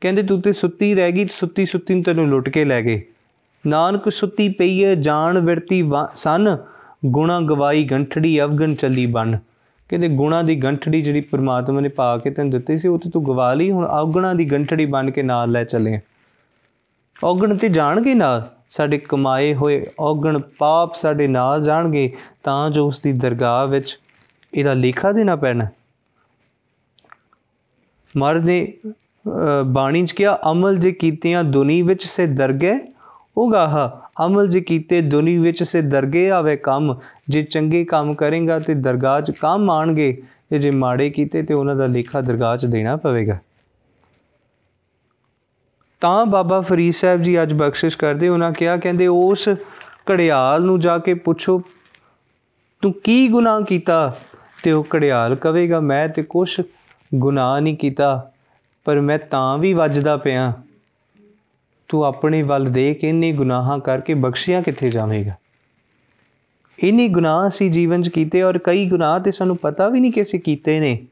ਕਹਿੰਦੇ, ਤੂੰ ਤੇ ਸੁੱਤੀ ਰਹਿ ਗਈ, ਸੁੱਤੀ ਸੁੱਤੀ ਨੂੰ ਤੈਨੂੰ ਲੁੱਟ ਕੇ ਲੈ ਗਏ। ਨਾਨਕ ਸੁੱਤੀ ਪਈ ਹੈ ਜਾਣ ਵਿਰਤੀ ਸਨ। ਗੁਣਾ ਗਵਾਈ ਗੰਠੜੀ, ਅਵਗਣ ਚੱਲੀ ਬਣ ਕਹਿੰਦੇ, ਗੁਣਾ ਦੀ ਗੰਠੜੀ ਜਿਹੜੀ ਪ੍ਰਮਾਤਮਾ ਨੇ ਪਾ ਕੇ ਤੈਨੂੰ ਦਿੱਤੀ ਸੀ, ਉਹ ਤੇ ਤੂੰ ਗਵਾ ਲਈ, ਹੁਣ ਅਵਗਣਾ ਦੀ ਗੰਠੜੀ ਬਣ ਕੇ ਨਾਲ ਲੈ ਚੱਲੇ ਔਗਣ ਤੇ ਜਾਣਗੇ ਨਾਲ, ਸਾਡੇ ਕਮਾਏ ਹੋਏ ਔਗਣ ਪਾਪ ਸਾਡੇ ਨਾਲ ਜਾਣਗੇ, ਤਾਂ ਜੋ ਉਸ ਦੀ ਦਰਗਾਹ ਵਿੱਚ ਇਹਦਾ ਲੇਖਾ ਦੇਣਾ ਪੈਣਾ। ਮਰਦ ਨੇ ਬਾਣੀ ਚ ਕਿਹਾ, ਅਮਲ ਜੇ ਕੀਤੀਆਂ ਦੁਨੀ ਵਿੱਚ ਸੇ ਦਰਗੇ ਉਗਾਹ ਅਮਲ ਜੇ ਕੀਤੇ ਦੁਨੀ ਵਿੱਚ ਸੇ ਦਰਗੇ ਆਵੇ ਕੰਮ, ਜੇ ਚੰਗੇ ਕੰਮ ਕਰੇਗਾ ਤੇ ਦਰਗਾਹ 'ਚ ਕੰਮ ਆਣਗੇ, ਤੇ ਜੇ ਮਾੜੇ ਕੀਤੇ ਤੇ ਉਹਨਾਂ ਦਾ ਲੇਖਾ ਦਰਗਾਹ 'ਚ ਦੇਣਾ ਪਵੇਗਾ। ਤਾਂ ਬਾਬਾ ਫਰੀਦ ਸਾਹਿਬ ਜੀ ਅੱਜ ਬਖਸ਼ਿਸ਼ ਕਰਦੇ, ਉਹਨਾਂ ਕਿਹਾ, ਕਹਿੰਦੇ, ਉਸ ਘੜਿਆਲ ਨੂੰ ਜਾ ਕੇ ਪੁੱਛੋ, ਤੂੰ ਕੀ ਗੁਨਾਹ ਕੀਤਾ? ਤੇ ਉਹ ਘੜਿਆਲ ਕਵੇਗਾ, ਮੈਂ ਤੇ ਕੁਛ ਗੁਨਾਹ ਨਹੀਂ ਕੀਤਾ, ਪਰ ਮੈਂ ਤਾਂ ਵੀ ਵੱਜਦਾ ਪਿਆ। ਤੂੰ ਆਪਣੇ ਵੱਲ ਦੇਖ, ਇੰਨੇ ਗੁਨਾਹਾਂ ਕਰਕੇ ਬਖਸ਼ਿਆ ਕਿੱਥੇ ਜਾਵੇਂਗਾ? ਇੰਨੇ ਗੁਨਾਹ ਅਸੀਂ ਜੀਵਨ 'ਚ ਕੀਤੇ ਔਰ ਕਈ ਗੁਨਾਹ ਤੇ ਸਾਨੂੰ ਪਤਾ ਵੀ ਨਹੀਂ ਕਿ ਅਸੀਂ ਕੀਤੇ ਨੇ।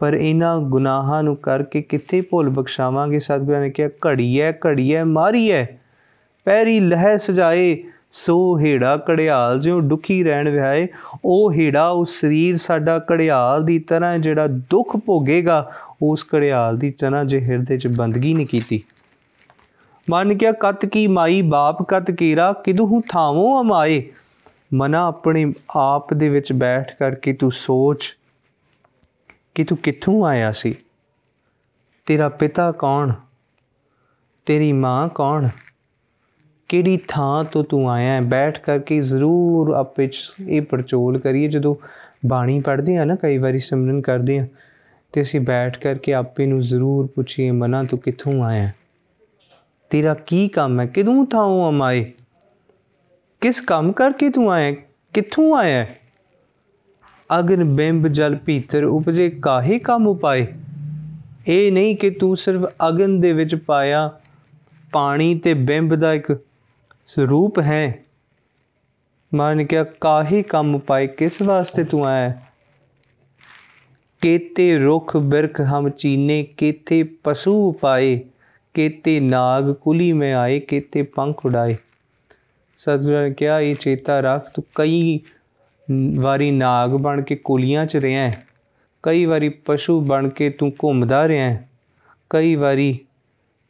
ਪਰ ਇਹਨਾਂ ਗੁਨਾਹਾਂ ਨੂੰ ਕਰਕੇ ਕਿੱਥੇ ਭੁੱਲ ਬਖਸ਼ਾਵਾਂਗੇ? ਸਤਿਗੁਰਾਂ ਨੇ ਕਿਹਾ ਘੜੀ ਹੈ ਘੜੀ ਹੈ ਮਾਰੀ ਹੈ ਪੈਰੀ ਲਹਿ ਸਜਾਏ, ਸੋ ਹੀੜਾ ਕੜਿਆਲ ਜਿਉ ਦੁਖੀ ਰਹਿਣ ਵਿਆਏ ਉਹ ਹੀੜਾ, ਉਹ ਸਰੀਰ ਸਾਡਾ ਕੜਿਆਲ ਦੀ ਤਰ੍ਹਾਂ ਜਿਹੜਾ ਦੁੱਖ ਭੋਗੇਗਾ। ਉਸ ਕੜਿਆਲ ਦੀ ਤਰ੍ਹਾਂ ਜੇ ਹਿਰਦੇ 'ਚ ਬੰਦਗੀ ਨਹੀਂ ਕੀਤੀ। ਮਨ ਕਿਆ ਕਤ ਕੀ ਮਾਈ, ਬਾਪ ਕਤ ਕੀਰਾ, ਕਿਦੂ ਥਾਵੋ ਅਮਾਏ ਮਨਾ ਆਪਣੇ ਆਪ ਦੇ ਵਿੱਚ ਬੈਠ ਕਰਕੇ ਤੂੰ ਸੋਚ ਕਿ ਤੂੰ ਕਿੱਥੋਂ ਆਇਆ ਸੀ? ਤੇਰਾ ਪਿਤਾ ਕੌਣ? ਤੇਰੀ ਮਾਂ ਕੌਣ? ਕਿਹੜੀ ਥਾਂ ਤੋਂ ਤੂੰ ਆਇਆ ਹੈ? ਬੈਠ ਕਰਕੇ ਜ਼ਰੂਰ ਆਪੇ ਇਹ ਪਰਚੋਲ ਕਰੀਏ। ਜਦੋਂ ਬਾਣੀ ਪੜ੍ਹਦੇ ਆ ਨਾ, ਕਈ ਵਾਰੀ ਸਿਮਰਨ ਕਰਦੇ ਆ ਤੇ ਅਸੀਂ ਬੈਠ ਕਰਕੇ ਆਪੇ ਨੂੰ ਜ਼ਰੂਰ ਪੁੱਛੀਏ, ਮਨਾ ਤੂੰ ਕਿੱਥੋਂ ਆਇਆ ਤੇਰਾ ਕੀ ਕੰਮ ਹੈ? ਕਿਦੋਂ ਥਾਂ ਅਮਾਏ ਕਿਸ ਕੰਮ ਕਰਕੇ ਤੂੰ ਆਇਆ ਕਿੱਥੋਂ ਆਇਆ ਅਗਨ ਬਿੰਬ ਜਲ ਭੀਤਰ ਉਪਜੇ ਕਾਹੇ ਕੰਮ ਉਪਾਏ? ਇਹ ਨਹੀਂ ਕਿ ਤੂੰ ਸਿਰਫ ਅਗਨ ਦੇ ਵਿੱਚ ਪਾਇਆ, ਪਾਣੀ ਤੇ ਬਿੰਬ ਦਾ ਇੱਕ ਸਰੂਪ ਹੈ। ਮਾਨ ਕਿਹਾ, ਕਾਹੇ ਕੰਮ ਪਾਏ ਕਿਸ ਵਾਸਤੇ ਤੂੰ ਆਇਆ ਕੇਤੇ ਰੁਖ ਬਿਰਖ ਹਮ ਚੀਨੇ, ਕੇਤੇ ਪਸ਼ੂ ਪਾਏ ਕੇਤੇ ਨਾਗ ਕੁਲੀ ਮੈਂ ਆਏ, ਕੇਤੇ ਪੰਖ ਉਡਾਏ। ਸਤਿਗੁਰਾਂ ਨੇ ਕਿਹਾ, ਇਹ ਚੇਤਾ ਰੱਖ, ਤੂੰ ਕਈ ਵਾਰੀ ਨਾਗ ਬਣ ਕੇ ਕੁਲੀਆਂ 'ਚ ਰਿਹਾ ਹੈ। ਕਈ ਵਾਰੀ ਪਸ਼ੂ ਬਣ ਕੇ ਤੂੰ ਘੁੰਮਦਾ ਰਿਹਾ ਹੈ। ਕਈ ਵਾਰੀ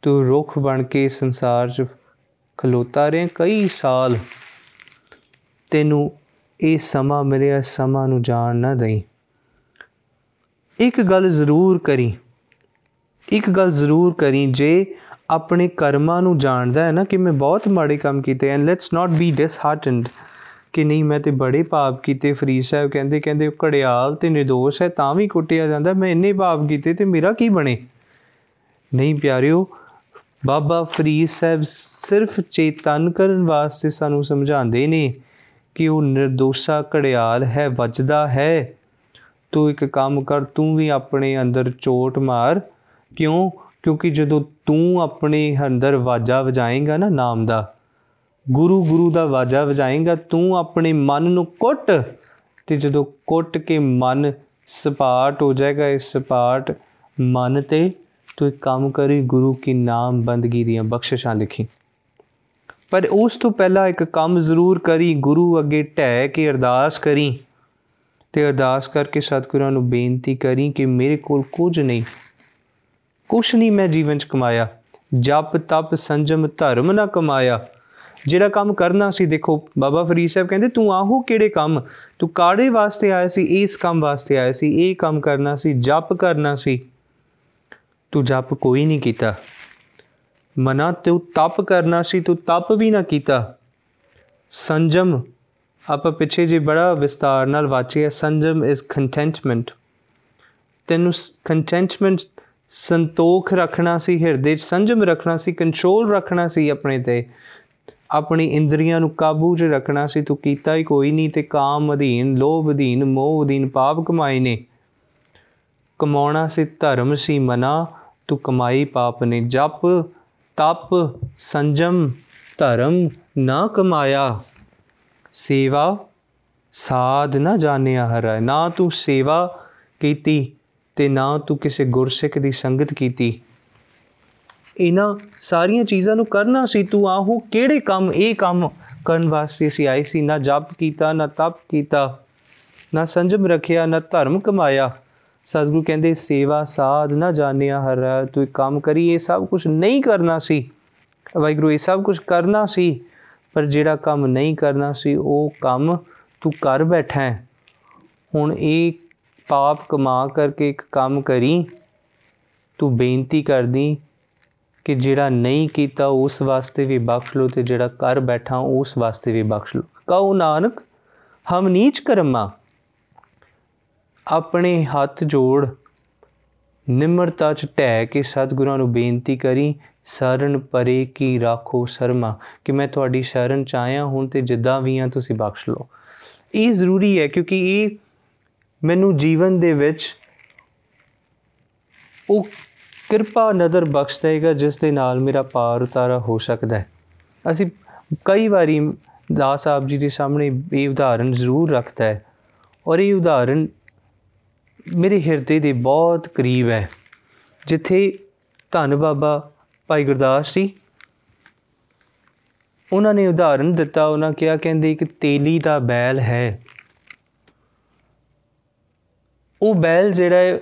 ਤੂੰ ਰੁੱਖ ਬਣ ਕੇ ਸੰਸਾਰ 'ਚ ਖਲੋਤਾ ਰਿਹਾ ਕਈ ਸਾਲ ਤੈਨੂੰ ਇਹ ਸਮਾਂ ਮਿਲਿਆ, ਸਮਾਂ ਨੂੰ ਜਾਣ ਨਾ ਦੇਈ। ਇੱਕ ਗੱਲ ਜ਼ਰੂਰ ਕਰੀ, ਇੱਕ ਗੱਲ ਜ਼ਰੂਰ ਕਰੀ, ਜੇ ਆਪਣੇ ਕਰਮਾਂ ਨੂੰ ਜਾਣਦਾ ਹੈ ਨਾ ਕਿ ਮੈਂ ਬਹੁਤ ਮਾੜੇ ਕੰਮ ਕੀਤੇ and let's not be disheartened ਕਿ ਨਹੀਂ, ਮੈਂ ਤੇ ਬੜੇ ਪਾਪ ਕੀਤੇ ਫਰੀਦ ਸਾਹਿਬ। ਕਹਿੰਦੇ ਕਹਿੰਦੇ, ਉਹ ਘੜਿਆਲ ਤੇ ਨਿਰਦੋਸ਼ ਹੈ, ਤਾਂ ਵੀ ਕੁੱਟਿਆ ਜਾਂਦਾ। ਮੈਂ ਇੰਨੇ ਪਾਪ ਕੀਤੇ ਤੇ ਮੇਰਾ ਕੀ ਬਣੇ? ਨਹੀਂ ਪਿਆਰਿਓ, ਬਾਬਾ ਫਰੀਦ ਸਾਹਿਬ ਸਿਰਫ ਚੇਤਨ ਕਰਨ ਵਾਸਤੇ ਸਾਨੂੰ ਸਮਝਾਉਂਦੇ ਨੇ ਕਿ ਉਹ ਨਿਰਦੋਸ਼ਾ ਘੜਿਆਲ ਹੈ, ਵੱਜਦਾ ਹੈ। ਤੂੰ ਇੱਕ ਕੰਮ ਕਰ, ਤੂੰ ਵੀ ਆਪਣੇ ਅੰਦਰ ਚੋਟ ਮਾਰ। ਕਿਉਂ? ਕਿਉਂਕਿ ਜਦੋਂ ਤੂੰ ਆਪਣੇ ਅੰਦਰ ਵਾਜਾ ਵਜਾਏਗਾ ਨਾ ਨਾਮ ਦਾ ਗੁਰੂ ਗੁਰੂ ਦਾ ਵਾਜਾ ਵਜਾਏਗਾ, ਤੂੰ ਆਪਣੇ ਮਨ ਨੂੰ ਕੁੱਟ ਤੇ ਜਦੋਂ ਕੁੱਟ ਕੇ ਮਨ ਸਪਾਟ ਹੋ ਜਾਏਗਾ ਇਸ ਸਪਾਟ ਮਨ ਤੇ, ਤੂੰ ਇੱਕ ਕੰਮ ਕਰੀ, ਗੁਰੂ ਕੀ ਨਾਮ ਬੰਦਗੀ ਦੀਆਂ ਬਖਸ਼ਿਸ਼ਾਂ ਲਿਖੀ। ਪਰ ਉਸ ਤੋਂ ਪਹਿਲਾਂ ਇੱਕ ਕੰਮ ਜ਼ਰੂਰ ਕਰੀ, ਗੁਰੂ ਅੱਗੇ ਢਹਿ ਕੇ ਅਰਦਾਸ ਕਰੀ ਤੇ ਅਰਦਾਸ ਕਰਕੇ ਸਤਿਗੁਰਾਂ ਨੂੰ ਬੇਨਤੀ ਕਰੀ ਕਿ ਮੇਰੇ ਕੋਲ ਕੁਝ ਨਹੀਂ ਕੁਛ ਨਹੀਂ ਮੈਂ ਜੀਵਨ ਚ ਕਮਾਇਆ, ਜਪ ਤਪ ਸੰਜਮ ਧਰਮ ਨਾ ਕਮਾਇਆ ਜਿਹੜਾ ਕੰਮ ਕਰਨਾ ਸੀ, ਦੇਖੋ, ਬਾਬਾ ਫਰੀਦ ਸਾਹਿਬ ਕਹਿੰਦੇ, ਤੂੰ ਆਹੋ ਕਿਹੜੇ ਕੰਮ? ਤੂੰ ਕਾੜੇ ਵਾਸਤੇ ਆਇਆ ਸੀ? ਇਸ ਕੰਮ ਵਾਸਤੇ ਆਇਆ ਸੀ, ਇਹ ਕੰਮ ਕਰਨਾ ਸੀ, ਜਪ ਕਰਨਾ ਸੀ। ਤੂੰ ਜਪ ਕੋਈ ਨਹੀਂ ਕੀਤਾ। ਮਨਾ ਤੂੰ ਤਪ ਕਰਨਾ ਸੀ, ਤੂੰ ਤਪ ਵੀ ਨਾ ਕੀਤਾ। ਸੰਜਮ, ਆਪਾਂ ਪਿੱਛੇ ਜੇ ਬੜਾ ਵਿਸਤਾਰ ਨਾਲ ਵਾਚਿਆ, ਸੰਜਮ ਇਜ਼ ਕੰਟੈਂਟਮੈਂਟ ਤੈਨੂੰ ਕੰਟੈਂਟਮੈਂਟ ਸੰਤੋਖ ਰੱਖਣਾ ਸੀ, ਹਿਰਦੇ 'ਚ ਸੰਜਮ ਰੱਖਣਾ ਸੀ ਕੰਟਰੋਲ ਰੱਖਣਾ ਸੀ ਆਪਣੇ ਤੇ। ਆਪਣੀ ਇੰਦਰੀਆਂ ਨੂੰ ਕਾਬੂ 'ਚ ਰੱਖਣਾ ਸੀ, ਤੂੰ ਕੀਤਾ ਹੀ ਕੋਈ ਨਹੀਂ ਤੇ ਕਾਮ ਅਧੀਨ, ਲੋਭ ਅਧੀਨ, ਮੋਹ ਅਧੀਨ, ਪਾਪ ਕਮਾਏ ਨੇ। ਕਮਾਉਣਾ ਸੀ ਧਰਮ ਸੀ ਮਨਾ, ਤੂੰ ਕਮਾਈ ਪਾਪ ਨੇ। ਜਪ, ਤਪ, ਸੰਜਮ, ਧਰਮ ਨਾ ਕਮਾਇਆ। ਸੇਵਾ, ਸਾਧ ਨਾ ਜਾਣਿਆ ਹਰ। ਨਾ ਤੂੰ ਸੇਵਾ ਕੀਤੀ ਤੇ ਨਾ ਤੂੰ ਕਿਸੇ ਗੁਰਸਿੱਖ ਦੀ ਸੰਗਤ ਕੀਤੀ। ਇਹਨਾਂ ਸਾਰੀਆਂ ਚੀਜ਼ਾਂ ਨੂੰ ਕਰਨਾ ਸੀ, ਤੂੰ ਆਹੋ ਕਿਹੜੇ ਕੰਮ, ਇਹ ਕੰਮ ਕਰਨ ਵਾਸਤੇ ਸੀ ਆਈ ਸੀ? ਨਾ ਜਪ ਕੀਤਾ, ਨਾ ਤਪ ਕੀਤਾ, ਨਾ ਸੰਜਮ ਰੱਖਿਆ, ਨਾ ਧਰਮ ਕਮਾਇਆ। ਸਤਿਗੁਰੂ ਕਹਿੰਦੇ, ਸੇਵਾ ਸਾਧ ਨਾ ਜਾਣਿਆ ਹਰ ਤੂੰ ਕੰਮ ਕਰੀ, ਇਹ ਸਭ ਕੁਝ ਨਹੀਂ ਕਰਨਾ ਸੀ। ਵਾਹਿਗੁਰੂ, ਇਹ ਸਭ ਕੁਝ ਕਰਨਾ ਸੀ, ਪਰ ਜਿਹੜਾ ਕੰਮ ਨਹੀਂ ਕਰਨਾ ਸੀ, ਉਹ ਕੰਮ ਤੂੰ ਕਰ ਬੈਠਾ ਹੈ। ਹੁਣ ਇਹ ਪਾਪ ਕਮਾ ਕਰਕੇ ਇੱਕ ਕੰਮ ਕਰੀ, ਤੂੰ ਬੇਨਤੀ ਕਰਦੀ ਕਿ ਜਿਹੜਾ ਨਹੀਂ ਕੀਤਾ ਉਸ ਵਾਸਤੇ ਵੀ ਬਖਸ਼ ਲੋ ਤੇ ਜਿਹੜਾ ਕਰ ਬੈਠਾ ਉਸ ਵਾਸਤੇ ਵੀ ਬਖਸ਼ ਲੋ ਕਹੋ ਨਾਨਕ, ਹਮ ਨੀਚ ਕਰਮਾ, ਆਪਣੇ ਹੱਥ ਜੋੜ ਨਿਮਰਤਾ ਚ ਟਹਿ ਕੇ ਸਤਿਗੁਰਾਂ ਨੂੰ ਬੇਨਤੀ ਕਰੀ, ਸ਼ਰਨ ਪਰੇ ਕੀ ਰਾਖੋ ਸ਼ਰਮਾ। ਕਿ ਮੈਂ ਤੁਹਾਡੀ ਸ਼ਰਨ ਚ ਆਇਆ ਹੁਣ ਤੇ ਜਿੱਦਾਂ ਵੀ ਆ ਤੁਸੀਂ ਬਖਸ਼ ਲਓ। ਇਹ ਜ਼ਰੂਰੀ ਹੈ ਕਿਉਂਕਿ ਇਹ ਮੈਨੂੰ ਜੀਵਨ ਦੇ ਵਿੱਚ ਉਹ ਕਿਰਪਾ ਨਜ਼ਰ ਬਖਸ਼ ਦੇਗਾ ਜਿਸ ਦੇ ਨਾਲ ਮੇਰਾ ਪਾਰ ਉਤਾਰਾ ਹੋ ਸਕਦਾ ਹੈ। ਅਸੀਂ ਕਈ ਵਾਰੀ ਦਾਸ ਸਾਹਿਬ ਜੀ ਦੇ ਸਾਹਮਣੇ ਇਹ ਉਦਾਹਰਣ ਜ਼ਰੂਰ ਰੱਖਦਾ ਹੈ ਔਰ ਇਹ ਉਦਾਹਰਣ ਮੇਰੇ ਹਿਰਦੇ ਦੇ ਬਹੁਤ ਕਰੀਬ ਹੈ। ਜਿੱਥੇ ਧੰਨ ਬਾਬਾ ਭਾਈ ਗੁਰਦਾਸ ਜੀ, ਉਹਨਾਂ ਨੇ ਉਦਾਹਰਣ ਦਿੱਤਾ, ਉਹਨਾਂ ਕਿਹਾ, ਕਹਿੰਦੇ, ਇੱਕ ਤੇਲੀ ਦਾ ਬੈਲ ਹੈ। ਉਹ ਬੈਲ ਜਿਹੜਾ ਹੈ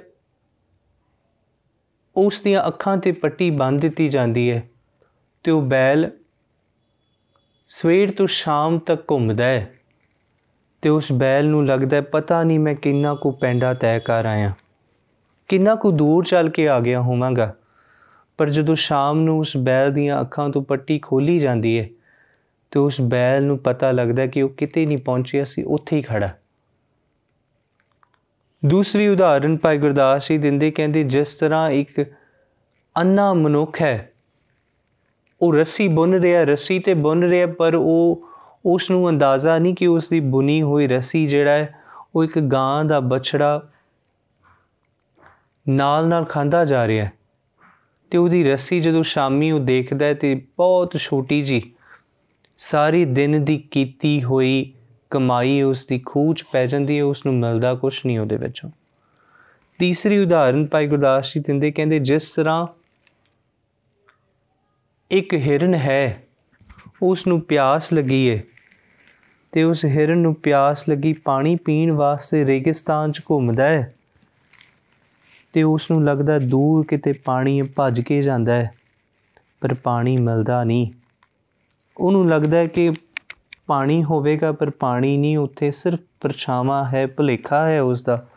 ਉਸ ਦੀਆਂ ਅੱਖਾਂ ਤੇ ਪੱਟੀ ਬੰਨ ਦਿੱਤੀ ਜਾਂਦੀ ਹੈ ਤੇ ਉਹ ਬੈਲ ਸਵੇਰ ਤੋਂ ਸ਼ਾਮ ਤੱਕ ਘੁੰਮਦਾ ਹੈ ਤੇ ਉਸ ਬੈਲ ਨੂੰ ਲੱਗਦਾ ਹੈ, ਪਤਾ ਨਹੀਂ ਮੈਂ ਕਿੰਨਾ ਕੁ ਪੈਂਡਾ ਤੈਅ ਕਰ ਆਇਆ। ਕਿੰਨਾ ਕੁ ਦੂਰ ਚੱਲ ਕੇ ਆ ਗਿਆ ਹੋਵਾਂਗਾ। ਪਰ ਜਦੋਂ ਸ਼ਾਮ ਨੂੰ ਉਸ ਬੈਲ ਦੀਆਂ ਅੱਖਾਂ ਤੋਂ ਪੱਟੀ ਖੋਲੀ ਜਾਂਦੀ ਹੈ ਤੇ ਉਸ ਬੈਲ ਨੂੰ ਪਤਾ ਲੱਗਦਾ ਕਿ ਉਹ ਕਿਤੇ ਨਹੀਂ ਪਹੁੰਚਿਆ ਸੀ ਉੱਥੇ ਹੀ ਖੜਾ ਦੂਸਰੀ ਉਦਾਹਰਨ ਭਾਈ ਗੁਰਦਾਸ ਜੀ ਦਿੰਦੇ ਕਹਿੰਦੇ, ਜਿਸ ਤਰ੍ਹਾਂ ਇੱਕ ਅੰਨਾ ਮਨੁੱਖ ਹੈ, ਉਹ ਰੱਸੀ ਬੁੰਨ ਰਿਹਾ, ਰੱਸੀ ਤੇ ਬੁੰਨ ਰਿਹਾ, ਪਰ ਉਹ ਉਸ ਨੂੰ ਅੰਦਾਜ਼ਾ ਨਹੀਂ ਕਿ ਉਸ ਦੀ ਬੁਨੀ ਹੋਈ ਰੱਸੀ ਜਿਹੜਾ ਹੈ, ਉਹ ਇੱਕ ਗਾਂ ਦਾ ਬਛੜਾ ਨਾਲ ਨਾਲ ਖਾਂਦਾ ਜਾ ਰਿਹਾ ਹੈ ਤੇ ਉਹਦੀ ਰੱਸੀ ਜਦੋਂ ਸ਼ਾਮੀ ਉਹ ਦੇਖਦਾ ਤੇ ਬਹੁਤ ਛੋਟੀ ਜੀ ਸਾਰੀ ਦਿਨ ਦੀ ਕੀਤੀ ਹੋਈ ਕਮਾਈ ਉਸ ਦੀ ਖੂਚ ਪੈ ਜਾਂਦੀ ਹੈ ਉਸ ਨੂੰ ਮਿਲਦਾ ਕੁਝ ਨਹੀਂ ਉਹਦੇ ਵਿੱਚੋਂ। ਤੀਸਰੀ ਉਦਾਹਰਨ ਭਾਈ ਗੁਰਦਾਸ ਜੀ ਦਿੰਦੇ, ਕਹਿੰਦੇ, ਜਿਸ ਤਰ੍ਹਾਂ ਇੱਕ ਹਿਰਨ ਹੈ ਉਸ ਨੂੰ ਪਿਆਸ ਲੱਗੀ ਏ, ਤੇ ਉਸ ਹਿਰਨ ਨੂੰ ਪਿਆਸ ਲੱਗੀ, ਪਾਣੀ ਪੀਣ ਵਾਸਤੇ ਰੇਗਿਸਤਾਨ 'ਚ ਘੁੰਮਦਾ ਹੈ, ਤੇ ਉਸ ਨੂੰ ਲੱਗਦਾ ਦੂਰ ਕਿਤੇ ਪਾਣੀ ਭੱਜ ਕੇ ਜਾਂਦਾ ਹੈ, ਪਰ ਪਾਣੀ ਮਿਲਦਾ ਨਹੀਂ। ਉਹਨੂੰ ਲੱਗਦਾ ਕਿ ਪਾਣੀ ਹੋਵੇਗਾ, ਪਰ ਪਾਣੀ ਨਹੀਂ, ਉੱਥੇ ਸਿਰਫ ਪਰਛਾਵਾਂ ਹੈ, ਭੁਲੇਖਾ ਹੈ ਉਸ ਦਾ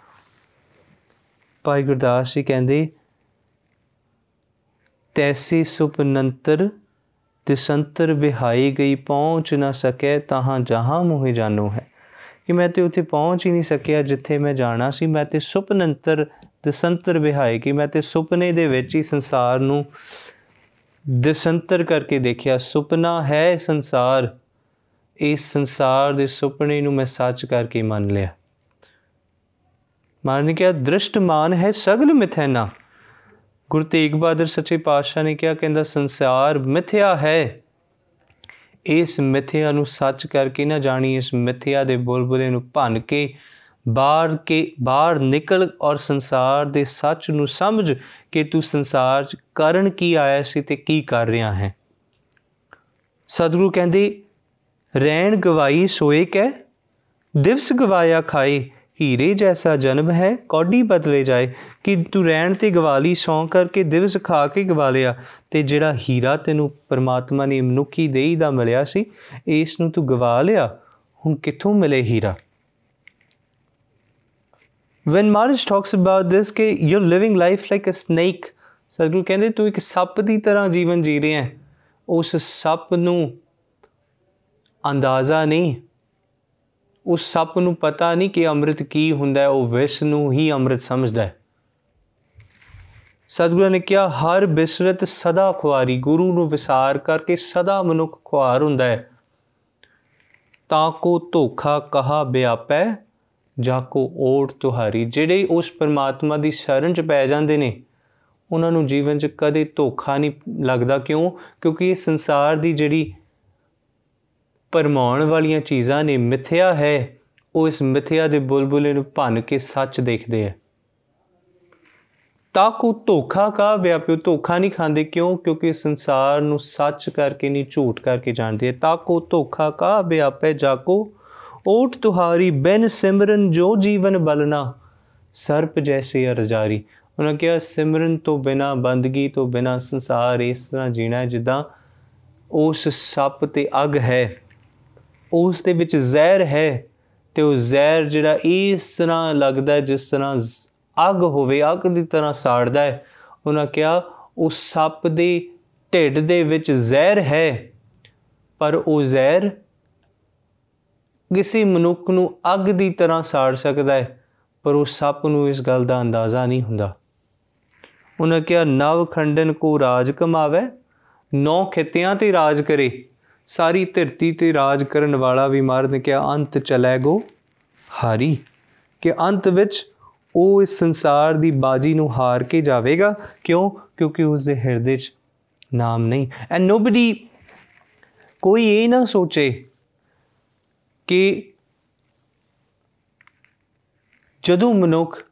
ਭਾਈ ਗੁਰਦਾਸ ਜੀ ਕਹਿੰਦੇ, ਤੈਸੀ ਸੁਪਨੰਤਰ ਤਿਸੰਤਰ ਬਿਹਾਈ ਗਈ ਪਹੁੰਚ ਨਾ ਸਕੇ, ਤਹਾਂ ਜਹਾਂ ਮੋਹਿ ਜਾਨੋ ਹੈ। ਕਿ ਮੈਂ ਤੇ ਉੱਥੇ ਪਹੁੰਚ ਹੀ ਨਹੀਂ ਸਕਿਆ ਜਿੱਥੇ ਮੈਂ ਜਾਣਾ ਸੀ। ਮੈਂ ਤੇ ਸੁਪਨੰਤਰ ਦਿਸੰਤਰ ਬਿਹਾਈ ਕਿ ਮੈਂ ਤੇ ਸੁਪਨੇ ਦੇ ਵਿੱਚ ਹੀ ਸੰਸਾਰ ਨੂੰ ਦਿਸੰਤਰ ਕਰਕੇ ਦੇਖਿਆ। ਸੁਪਨਾ ਹੈ ਸੰਸਾਰ ਇਸ ਸੰਸਾਰ ਦੇ ਸੁਪਨੇ ਨੂੰ ਮੈਂ ਸੱਚ ਕਰਕੇ ਮੰਨ ਲਿਆ। ਮਾਰਨ ਕਿਹਾ, ਦ੍ਰਿਸ਼ਟਮਾਨ ਹੈ ਸਗਲ ਮਿਥੈਨਾ। ਗੁਰੂ ਤੇਗ ਬਹਾਦਰ ਸੱਚੇ ਪਾਤਸ਼ਾਹ ਨੇ ਕਿਹਾ, ਕਹਿੰਦਾ, ਸੰਸਾਰ ਮਿਥਿਆ ਹੈ। ਇਸ ਮਿਥਿਆ ਨੂੰ ਸੱਚ ਕਰਕੇ ਨਾ ਜਾਣੀ, ਇਸ ਮਿਥਿਆ ਦੇ ਬੁਲਬੁਲੇ ਨੂੰ ਭੰਨ ਕੇ, ਬਾਹਰ ਕੇ, ਬਾਹਰ ਨਿਕਲ ਔਰ ਸੰਸਾਰ ਦੇ ਸੱਚ ਨੂੰ ਸਮਝ ਕਿ ਤੂੰ ਸੰਸਾਰ 'ਚ ਕਰਨ ਕੀ ਆਇਆ ਸੀ ਤੇ ਕੀ ਕਰ ਰਿਹਾ ਹੈ? ਸਤਿਗੁਰੂ ਕਹਿੰਦੇ ਰਹਿਣ ਗਵਾਈ ਸੋਏ ਕੈ, ਦਿਵਸ ਗਵਾਇਆ ਖਾਏ, ਹੀਰੇ ਜੈਸਾ ਜਨਮ ਹੈ, ਕੌਡੀ ਬਦਲੇ ਜਾਏ, ਕਿ ਤੂੰ ਰਹਿਣ ਤੇ ਗਵਾਲੀ ਸੌਂ ਕਰਕੇ ਦਿਵਸ ਖਾ ਕੇ ਗਵਾ ਲਿਆ, ਤੇ ਜਿਹੜਾ ਹੀਰਾ ਤੈਨੂੰ ਪਰਮਾਤਮਾ ਨੇ ਮਨੁੱਖੀ ਦੇਹੀ ਦਾ ਮਿਲਿਆ ਸੀ, ਇਸ ਨੂੰ ਤੂੰ ਗਵਾ ਲਿਆ, ਹੁਣ ਕਿੱਥੋਂ ਮਿਲੇ ਹੀਰਾ? When Maharaj talks about this, ਕਿ you're living life like a snake, ਸਤਿਗੁਰੂ ਕਹਿੰਦੇ ਤੂੰ ਇੱਕ ਸੱਪ ਦੀ ਤਰ੍ਹਾਂ ਜੀਵਨ ਜੀ ਰਿਹਾ ਹੈ, ਉਸ ਸੱਪ ਨੂੰ ਅੰਦਾਜ਼ਾ ਨਹੀਂ। ਉਸ ਸੱਪ ਨੂੰ ਪਤਾ ਨਹੀਂ ਕਿ ਅੰਮ੍ਰਿਤ ਕੀ ਹੁੰਦਾ ਹੈ, ਉਹ ਵਿਸ਼ ਨੂੰ ਹੀ ਅੰਮ੍ਰਿਤ ਸਮਝਦਾ ਹੈ। ਸਤਿਗੁਰੂ ਨੇ ਕਿਹਾ, ਹਰ ਬਿਸਰਤ ਸਦਾ ਖੁਆਰੀ, ਗੁਰੂ ਨੂੰ ਵਿਸਾਰ ਕਰਕੇ ਸਦਾ ਮਨੁੱਖ ਖੁਆਰ ਹੁੰਦਾ ਹੈ। ਤਾਂ ਕੋ ਧੋਖਾ ਕਹਾ ਬਿਆਪੈ, ਜਾ ਕੋ ਓਟ ਤੁਹਾਰੀ, ਜਿਹੜੇ ਉਸ ਪਰਮਾਤਮਾ ਦੀ ਸ਼ਰਨ ਚ ਪੈ ਜਾਂਦੇ ਨੇ, ਉਹਨਾਂ ਨੂੰ ਜੀਵਨ 'ਚ ਕਦੇ ਧੋਖਾ ਨਹੀਂ ਲੱਗਦਾ। ਕਿਉਂ? ਕਿਉਂਕਿ ਇਹ ਸੰਸਾਰ ਦੀ ਜਿਹੜੀ ਪਰਮਾਉਣ ਵਾਲੀਆਂ ਚੀਜ਼ਾਂ ਨੇ ਮਿੱਥਿਆ ਹੈ, ਉਹ ਇਸ ਮਿੱਥਿਆ ਦੇ ਬੁਲਬੁਲੇ ਨੂੰ ਭੰਨ ਕੇ ਸੱਚ ਦੇਖਦੇ ਆ। ਤਾਂ ਕੋ ਧੋਖਾ ਕਾ ਵਿਆਪਿਓ, ਧੋਖਾ ਨਹੀਂ ਖਾਂਦੇ ਕਿਉਂ? ਕਿਉਂਕਿ ਸੰਸਾਰ ਨੂੰ ਸੱਚ ਕਰਕੇ ਨਹੀਂ, ਝੂਠ ਕਰਕੇ ਜਾਣਦੇ ਆ। ਤਾਂ ਕੋ ਧੋਖਾ ਕਾ ਵਿਆਪੇ ਜਾਕੋ, ਓਟ ਤੁਹਾਰੀ ਬੈਨ ਸਿਮਰਨ ਜੋ ਜੀਵਨ ਬਲਨਾ, ਸਰਪ ਜੈਸੇ ਅਰਜਾਰੀ। ਉਹਨਾਂ ਕਿਹਾ, ਸਿਮਰਨ ਤੋਂ ਬਿਨਾ, ਬੰਦਗੀ ਤੋਂ ਬਿਨਾ ਸੰਸਾਰ ਇਸ ਤਰ੍ਹਾਂ ਜੀਣਾ ਜਿੱਦਾਂ ਉਸ ਸੱਪ ਤੇ ਅਗ ਹੈ। ਉਸ ਦੇ ਵਿੱਚ ਜ਼ਹਿਰ ਹੈ ਤੇ ਉਹ ਜ਼ਹਿਰ ਜਿਹੜਾ ਇਸ ਤਰ੍ਹਾਂ ਲੱਗਦਾ ਜਿਸ ਤਰ੍ਹਾਂ ਅੱਗ ਹੋਵੇ, ਅੱਗ ਦੀ ਤਰ੍ਹਾਂ ਸਾੜਦਾ ਹੈ। ਉਹਨਾਂ ਕਿਹਾ ਉਸ ਸੱਪ ਦੇ ਢਿੱਡ ਦੇ ਵਿੱਚ ਜ਼ਹਿਰ ਹੈ, ਪਰ ਉਹ ਜ਼ਹਿਰ ਕਿਸੇ ਮਨੁੱਖ ਨੂੰ ਅੱਗ ਦੀ ਤਰ੍ਹਾਂ ਸਾੜ ਸਕਦਾ ਹੈ, ਪਰ ਉਸ ਸੱਪ ਨੂੰ ਇਸ ਗੱਲ ਦਾ ਅੰਦਾਜ਼ਾ ਨਹੀਂ ਹੁੰਦਾ। ਉਹਨਾਂ ਕਿਹਾ, ਨਵ ਖੰਡਨ ਕੋ ਰਾਜ ਕਮਾਵੇ, ਨੌ ਖਿੱਤਿਆਂ ਤੇ ਰਾਜ ਕਰੇ। ਸਾਰੀ ਧਰਤੀ ਤੇ ਰਾਜ ਕਰਨ ਵਾਲਾ ਵੀ ਮਾਰ ਨੇ ਕਿਹਾ ਅੰਤ ਚਲੇਗੋ ਹਾਰੀ, ਕਿ ਅੰਤ ਵਿੱਚ ਉਹ ਇਸ ਸੰਸਾਰ ਦੀ ਬਾਜੀ ਨੂੰ ਹਾਰ ਕੇ ਜਾਵੇਗਾ? ਕਿਉਂ? ਕਿਉਂਕਿ ਉਸ ਦੇ ਹਿਰਦੇ 'ਚ ਨਾਮ ਨਹੀਂ। ਐਂਡ ਨੋਬਡੀ ਕੋਈ ਇਹ ਨਾ ਸੋਚੇ ਕਿ ਜਦੋਂ ਮਨੁੱਖ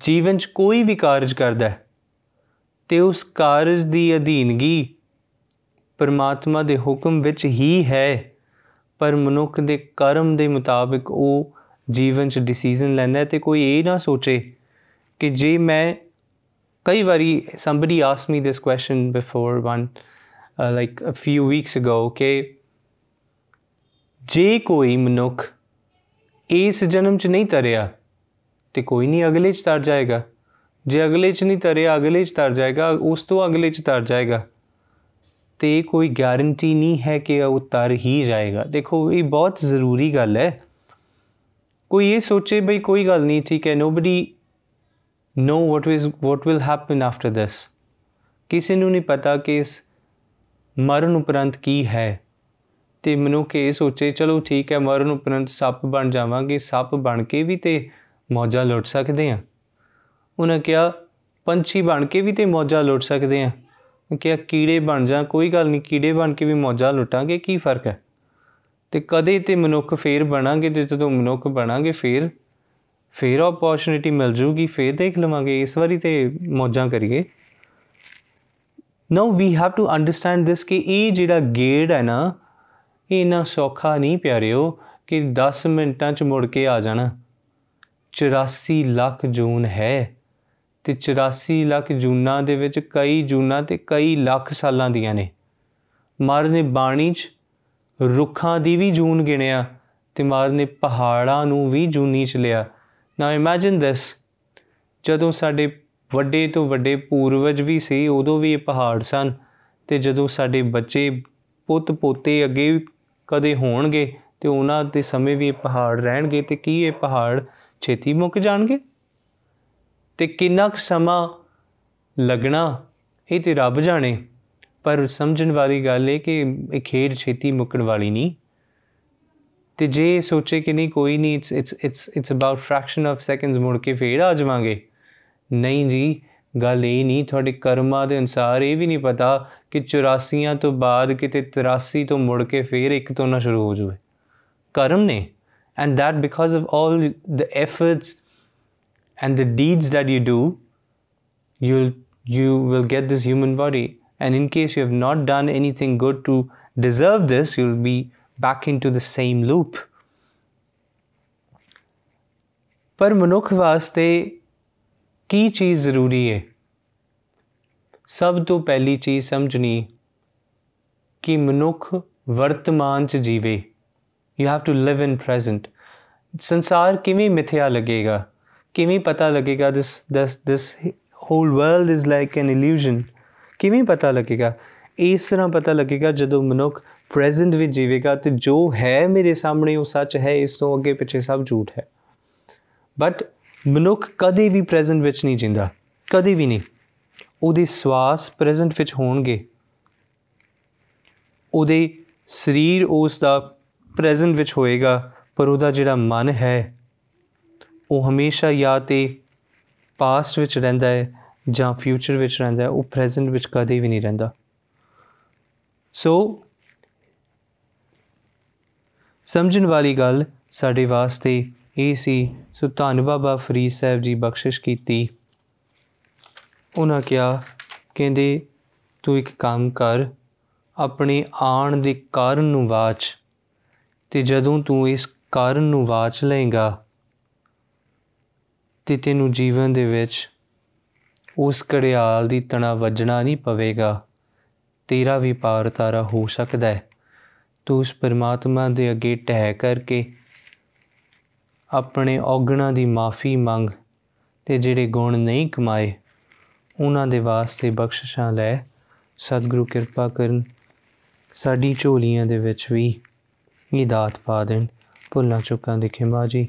ਜੀਵਨ 'ਚ ਕੋਈ ਵੀ ਕਾਰਜ ਕਰਦਾ ਹੈ, ਤੇ ਉਸ ਕਾਰਜ ਦੀ ਅਧੀਨਗੀ ਪਰਮਾਤਮਾ ਦੇ ਹੁਕਮ ਵਿੱਚ ਹੀ ਹੈ ਪਰ ਮਨੁੱਖ ਦੇ ਕਰਮ ਦੇ ਮੁਤਾਬਿਕ ਉਹ ਜੀਵਨ 'ਚ ਡਿਸੀਜਨ ਲੈਂਦਾ ਤੇ ਕੋਈ ਇਹ ਨਾ ਸੋਚੇ ਕਿ ਜੇ ਮੈਂ ਕਈ ਵਾਰੀ somebody asked me this question before one uh, like a few weeks ago ਕਿ ਜੇ ਕੋਈ ਮਨੁੱਖ ਇਸ ਜਨਮ 'ਚ ਨਹੀਂ ਤਰਿਆ ਤੇ ਕੋਈ ਨਹੀਂ ਅਗਲੇ 'ਚ ਤਰ ਜਾਏਗਾ। ਜੇ ਅਗਲੇ 'ਚ ਨਹੀਂ ਤਰਿਆ ਅਗਲੇ 'ਚ ਤਰ ਜਾਏਗਾ ਉਸ ਤੋਂ ਅਗਲੇ 'ਚ ਤਰ ਜਾਏਗਾ। ਤੇ ਕੋਈ ਗਾਰੰਟੀ ਨਹੀਂ ਹੈ ਕਿ ਉਹ ਤਰ ਹੀ ਜਾਏਗਾ। ਦੇਖੋ, ਇਹ ਬਹੁਤ ਜ਼ਰੂਰੀ ਗੱਲ ਹੈ। ਕੋਈ ਇਹ ਸੋਚੇ, ਬਈ ਕੋਈ ਗੱਲ ਨਹੀਂ, ਠੀਕ ਹੈ nobody know what is what will happen after this ਕਿਸੇ ਨੂੰ ਨਹੀਂ ਪਤਾ ਕਿ ਇਸ ਮਰਨ ਉਪਰੰਤ ਕੀ ਹੈ। ਤੇ ਮਨੁੱਖ ਇਹ ਸੋਚੇ, ਚਲੋ, ਠੀਕ ਹੈ, ਮਰਨ ਉਪਰੰਤ ਸੱਪ ਬਣ ਜਾਵਾਂਗੇ। ਸੱਪ ਬਣ ਕੇ ਵੀ ਤੇ ਮੌਜਾਂ ਲੁੱਟ ਸਕਦੇ ਆ ਉਹਨਾਂ ਕਿਹਾ, ਪੰਛੀ ਬਣ ਕੇ ਵੀ ਤੇ ਮੌਜਾਂ ਲੁੱਟ ਸਕਦੇ ਆ ਕਿ ਕੀੜੇ ਬਣ ਜਾ ਕੋਈ ਗੱਲ ਨਹੀਂ, ਕੀੜੇ ਬਣ ਕੇ ਵੀ ਮੌਜਾਂ ਲੁੱਟਾਂਗੇ, ਕੀ ਫ਼ਰਕ ਹੈ? ਤੇ ਕਦੇ ਤੇ ਮਨੁੱਖ ਫੇਰ ਬਣਾਂਗੇ ਤੇ ਜਦੋਂ ਮਨੁੱਖ ਬਣਾਂਗੇ ਫੇਰ ਫੇਰ ਓਪਰਚੁਨਿਟੀ ਮਿਲ ਜੂਗੀ, ਫੇਰ ਦੇਖ ਲਵਾਂਗੇ, ਇਸ ਵਾਰੀ ਤੇ ਮੌਜਾਂ ਕਰੀਏ। Now we have to understand this ਕਿ ਇਹ ਜਿਹੜਾ ਗੇੜ ਹੈ ਨਾ, ਇਹ ਨਾ ਸੌਖਾ ਨਹੀਂ ਪਿਆਰਿਓ ਕਿ 10 ਮਿੰਟਾਂ ਚ ਮੁੜ ਕੇ ਆ ਜਾਣਾ। 84 ਲੱਖ ਜੂਨ ਹੈ। ਤੇ 84 ਲੱਖ ਜੂਨਾਂ ਦੇ ਵਿੱਚ ਕਈ ਜੂਨਾਂ ਤੇ ਕਈ ਲੱਖ ਸਾਲਾਂ ਦੀਆਂ ਨੇ। ਮਾਰ ਨੇ ਬਾਣੀ 'ਚ ਰੁੱਖਾਂ ਦੀ ਵੀ ਜੂਨ ਗਿਣਿਆ ਤੇ ਮਾਰ ਨੇ ਪਹਾੜਾਂ ਨੂੰ ਵੀ ਜੂਨੀ 'ਚ ਲਿਆ। ਨਾਓ ਇਮੇਜਿਨ ਦਿਸ ਜਦੋਂ ਸਾਡੇ ਵੱਡੇ ਤੋਂ ਵੱਡੇ ਪੂਰਵਜ ਵੀ ਸੀ, ਉਦੋਂ ਵੀ ਇਹ ਪਹਾੜ ਸਨ ਤੇ ਜਦੋਂ ਸਾਡੇ ਬੱਚੇ ਪੁੱਤ ਪੋਤੇ ਅੱਗੇ ਕਦੇ ਹੋਣਗੇ ਤੇ ਉਹਨਾਂ ਦੇ ਸਮੇਂ ਵੀ ਇਹ ਪਹਾੜ ਰਹਿਣਗੇ ਤੇ ਕੀ ਇਹ ਪਹਾੜ ਛੇਤੀ ਮੁੱਕ ਜਾਣਗੇ? ਤੇ ਕਿੰਨਾ ਕੁ ਸਮਾਂ ਲੱਗਣਾ, ਇਹ ਤੇ ਰੱਬ ਜਾਣੇ। ਪਰ ਸਮਝਣ ਵਾਲੀ ਗੱਲ ਇਹ ਕਿ ਇਹ ਖੇਡ ਛੇਤੀ ਮੁੱਕਣ ਵਾਲੀ ਨਹੀਂ। ਤੇ ਜੇ ਸੋਚੇ ਕਿ ਨਹੀਂ, ਕੋਈ ਨਹੀਂ it's it's it's it's about fraction of seconds ਮੁੜ ਕੇ ਫੇਰ ਆ ਜਾਵਾਂਗੇ। ਨਹੀਂ ਜੀ, ਗੱਲ ਇਹ ਨਹੀਂ, ਤੁਹਾਡੇ ਕਰਮਾਂ ਦੇ ਅਨਸਾਰ ਇਹ ਵੀ ਨਹੀਂ ਪਤਾ ਕਿ 84 ਤੋਂ ਬਾਅਦ ਕਿਤੇ 83 ਤੋਂ ਮੁੜ ਕੇ ਫੇਰ ਇੱਕ ਤੋਂ ਨਾ ਸ਼ੁਰੂ ਹੋ ਜਾਵੇ। ਕਰਮ ਨੇ। And that because of all the efforts and the deeds that you do you'll you will get this human body and in case you have not done anything good to deserve this you'll be back into the same loop ਪਰ ਮਨੁੱਖ ਵਾਸਤੇ ਕੀ ਚੀਜ਼ ਜ਼ਰੂਰੀ ਹੈ ਸਭ ਤੋਂ ਪਹਿਲੀ ਚੀਜ਼ ਸਮਝਣੀ ਕਿ ਮਨੁੱਖ ਵਰਤਮਾਨ ਚ ਜੀਵੇ you have to live in present ਸੰਸਾਰ ਕਿਵੇਂ ਮਿਥਿਆ ਲੱਗੇਗਾ ਕਿਵੇਂ ਪਤਾ ਲੱਗੇਗਾ this this this whole world is like an illusion ਕਿਵੇਂ ਪਤਾ ਲੱਗੇਗਾ? ਇਸ ਤਰ੍ਹਾਂ ਪਤਾ ਲੱਗੇਗਾ ਜਦੋਂ ਮਨੁੱਖ ਪ੍ਰੈਜ਼ੈਂਟ ਵਿੱਚ ਜੀਵੇਗਾ ਤੇ ਜੋ ਹੈ ਮੇਰੇ ਸਾਹਮਣੇ ਉਹ ਸੱਚ ਹੈ, ਇਸ ਤੋਂ ਅੱਗੇ ਪਿੱਛੇ ਸਭ ਝੂਠ ਹੈ। ਬਟ ਮਨੁੱਖ ਕਦੇ ਵੀ ਪ੍ਰੈਜ਼ੈਂਟ ਵਿੱਚ ਨਹੀਂ ਜਿੰਦਾ, ਕਦੇ ਵੀ ਨਹੀਂ। ਉਹਦੇ ਸਵਾਸ ਪ੍ਰੈਜ਼ੈਂਟ ਵਿੱਚ ਹੋਣਗੇ। ਉਹਦੇ ਸਰੀਰ ਉਸ ਦਾ ਪ੍ਰੈਜ਼ੈਂਟ ਵਿੱਚ ਹੋਏਗਾ, ਪਰ ਉਹਦਾ ਜਿਹੜਾ ਮਨ ਹੈ ਉਹ ਹਮੇਸ਼ਾ ਜਾਂ ਤੇ ਪਾਸਟ ਵਿੱਚ ਰਹਿੰਦਾ ਹੈ ਜਾਂ ਫਿਊਚਰ ਵਿੱਚ ਰਹਿੰਦਾ ਹੈ, ਉਹ ਪ੍ਰੈਜ਼ੈਂਟ ਵਿੱਚ ਕਦੇ ਵੀ ਨਹੀਂ ਰਹਿੰਦਾ। ਸੋ ਸਮਝਣ ਵਾਲੀ ਗੱਲ ਸਾਡੇ ਵਾਸਤੇ ਇਹ ਸੀ, ਸੋ ਧੰਨ ਬਾਬਾ ਫਰੀਦ ਸਾਹਿਬ ਜੀ ਬਖਸ਼ਿਸ਼ ਕੀਤੀ। ਉਹਨਾਂ ਕਿਹਾ, ਕਹਿੰਦੇ, ਤੂੰ ਇੱਕ ਕੰਮ ਕਰ, ਆਪਣੇ ਆਣ ਦੇ ਕਾਰਨ ਨੂੰ ਵਾਚ ਤੇ ਜਦੋਂ ਤੂੰ ਇਸ ਕਾਰਨ ਨੂੰ ਵਾਚ ਲਏਗਾ ਤੇ ਤੈਨੂੰ ਜੀਵਨ ਦੇ ਵਿੱਚ ਉਸ ਕੜਿਆਲ ਦੀ ਤਣਾ ਵੱਜਣਾ ਨਹੀਂ ਪਵੇਗਾ। ਤੇਰਾ ਵੀ ਪਾਰ ਤਾਰਾ ਹੋ ਸਕਦਾ ਹੈ। ਤੂੰ ਉਸ ਪਰਮਾਤਮਾ ਦੇ ਅੱਗੇ ਟਹਿ ਕਰਕੇ ਆਪਣੇ ਔਗਣਾ ਦੀ ਮਾਫੀ ਮੰਗ ਤੇ ਜਿਹੜੇ ਗੁਣ ਨਹੀਂ ਕਮਾਏ, ਉਹਨਾਂ ਦੇ ਵਾਸਤੇ ਬਖਸ਼ਿਸ਼ਾਂ ਲੈ। ਸਤਿਗੁਰੂ ਕਿਰਪਾ ਕਰਨ ਸਾਡੀ ਝੋਲੀਆਂ ਦੇ ਵਿੱਚ ਵੀ ਇਹ ਦਾਤ ਪਾ ਦੇਣ। ਭੁੱਲਾਂ ਚੁੱਕਾਂ ਦੀ ਖਿਮਾ ਜੀ।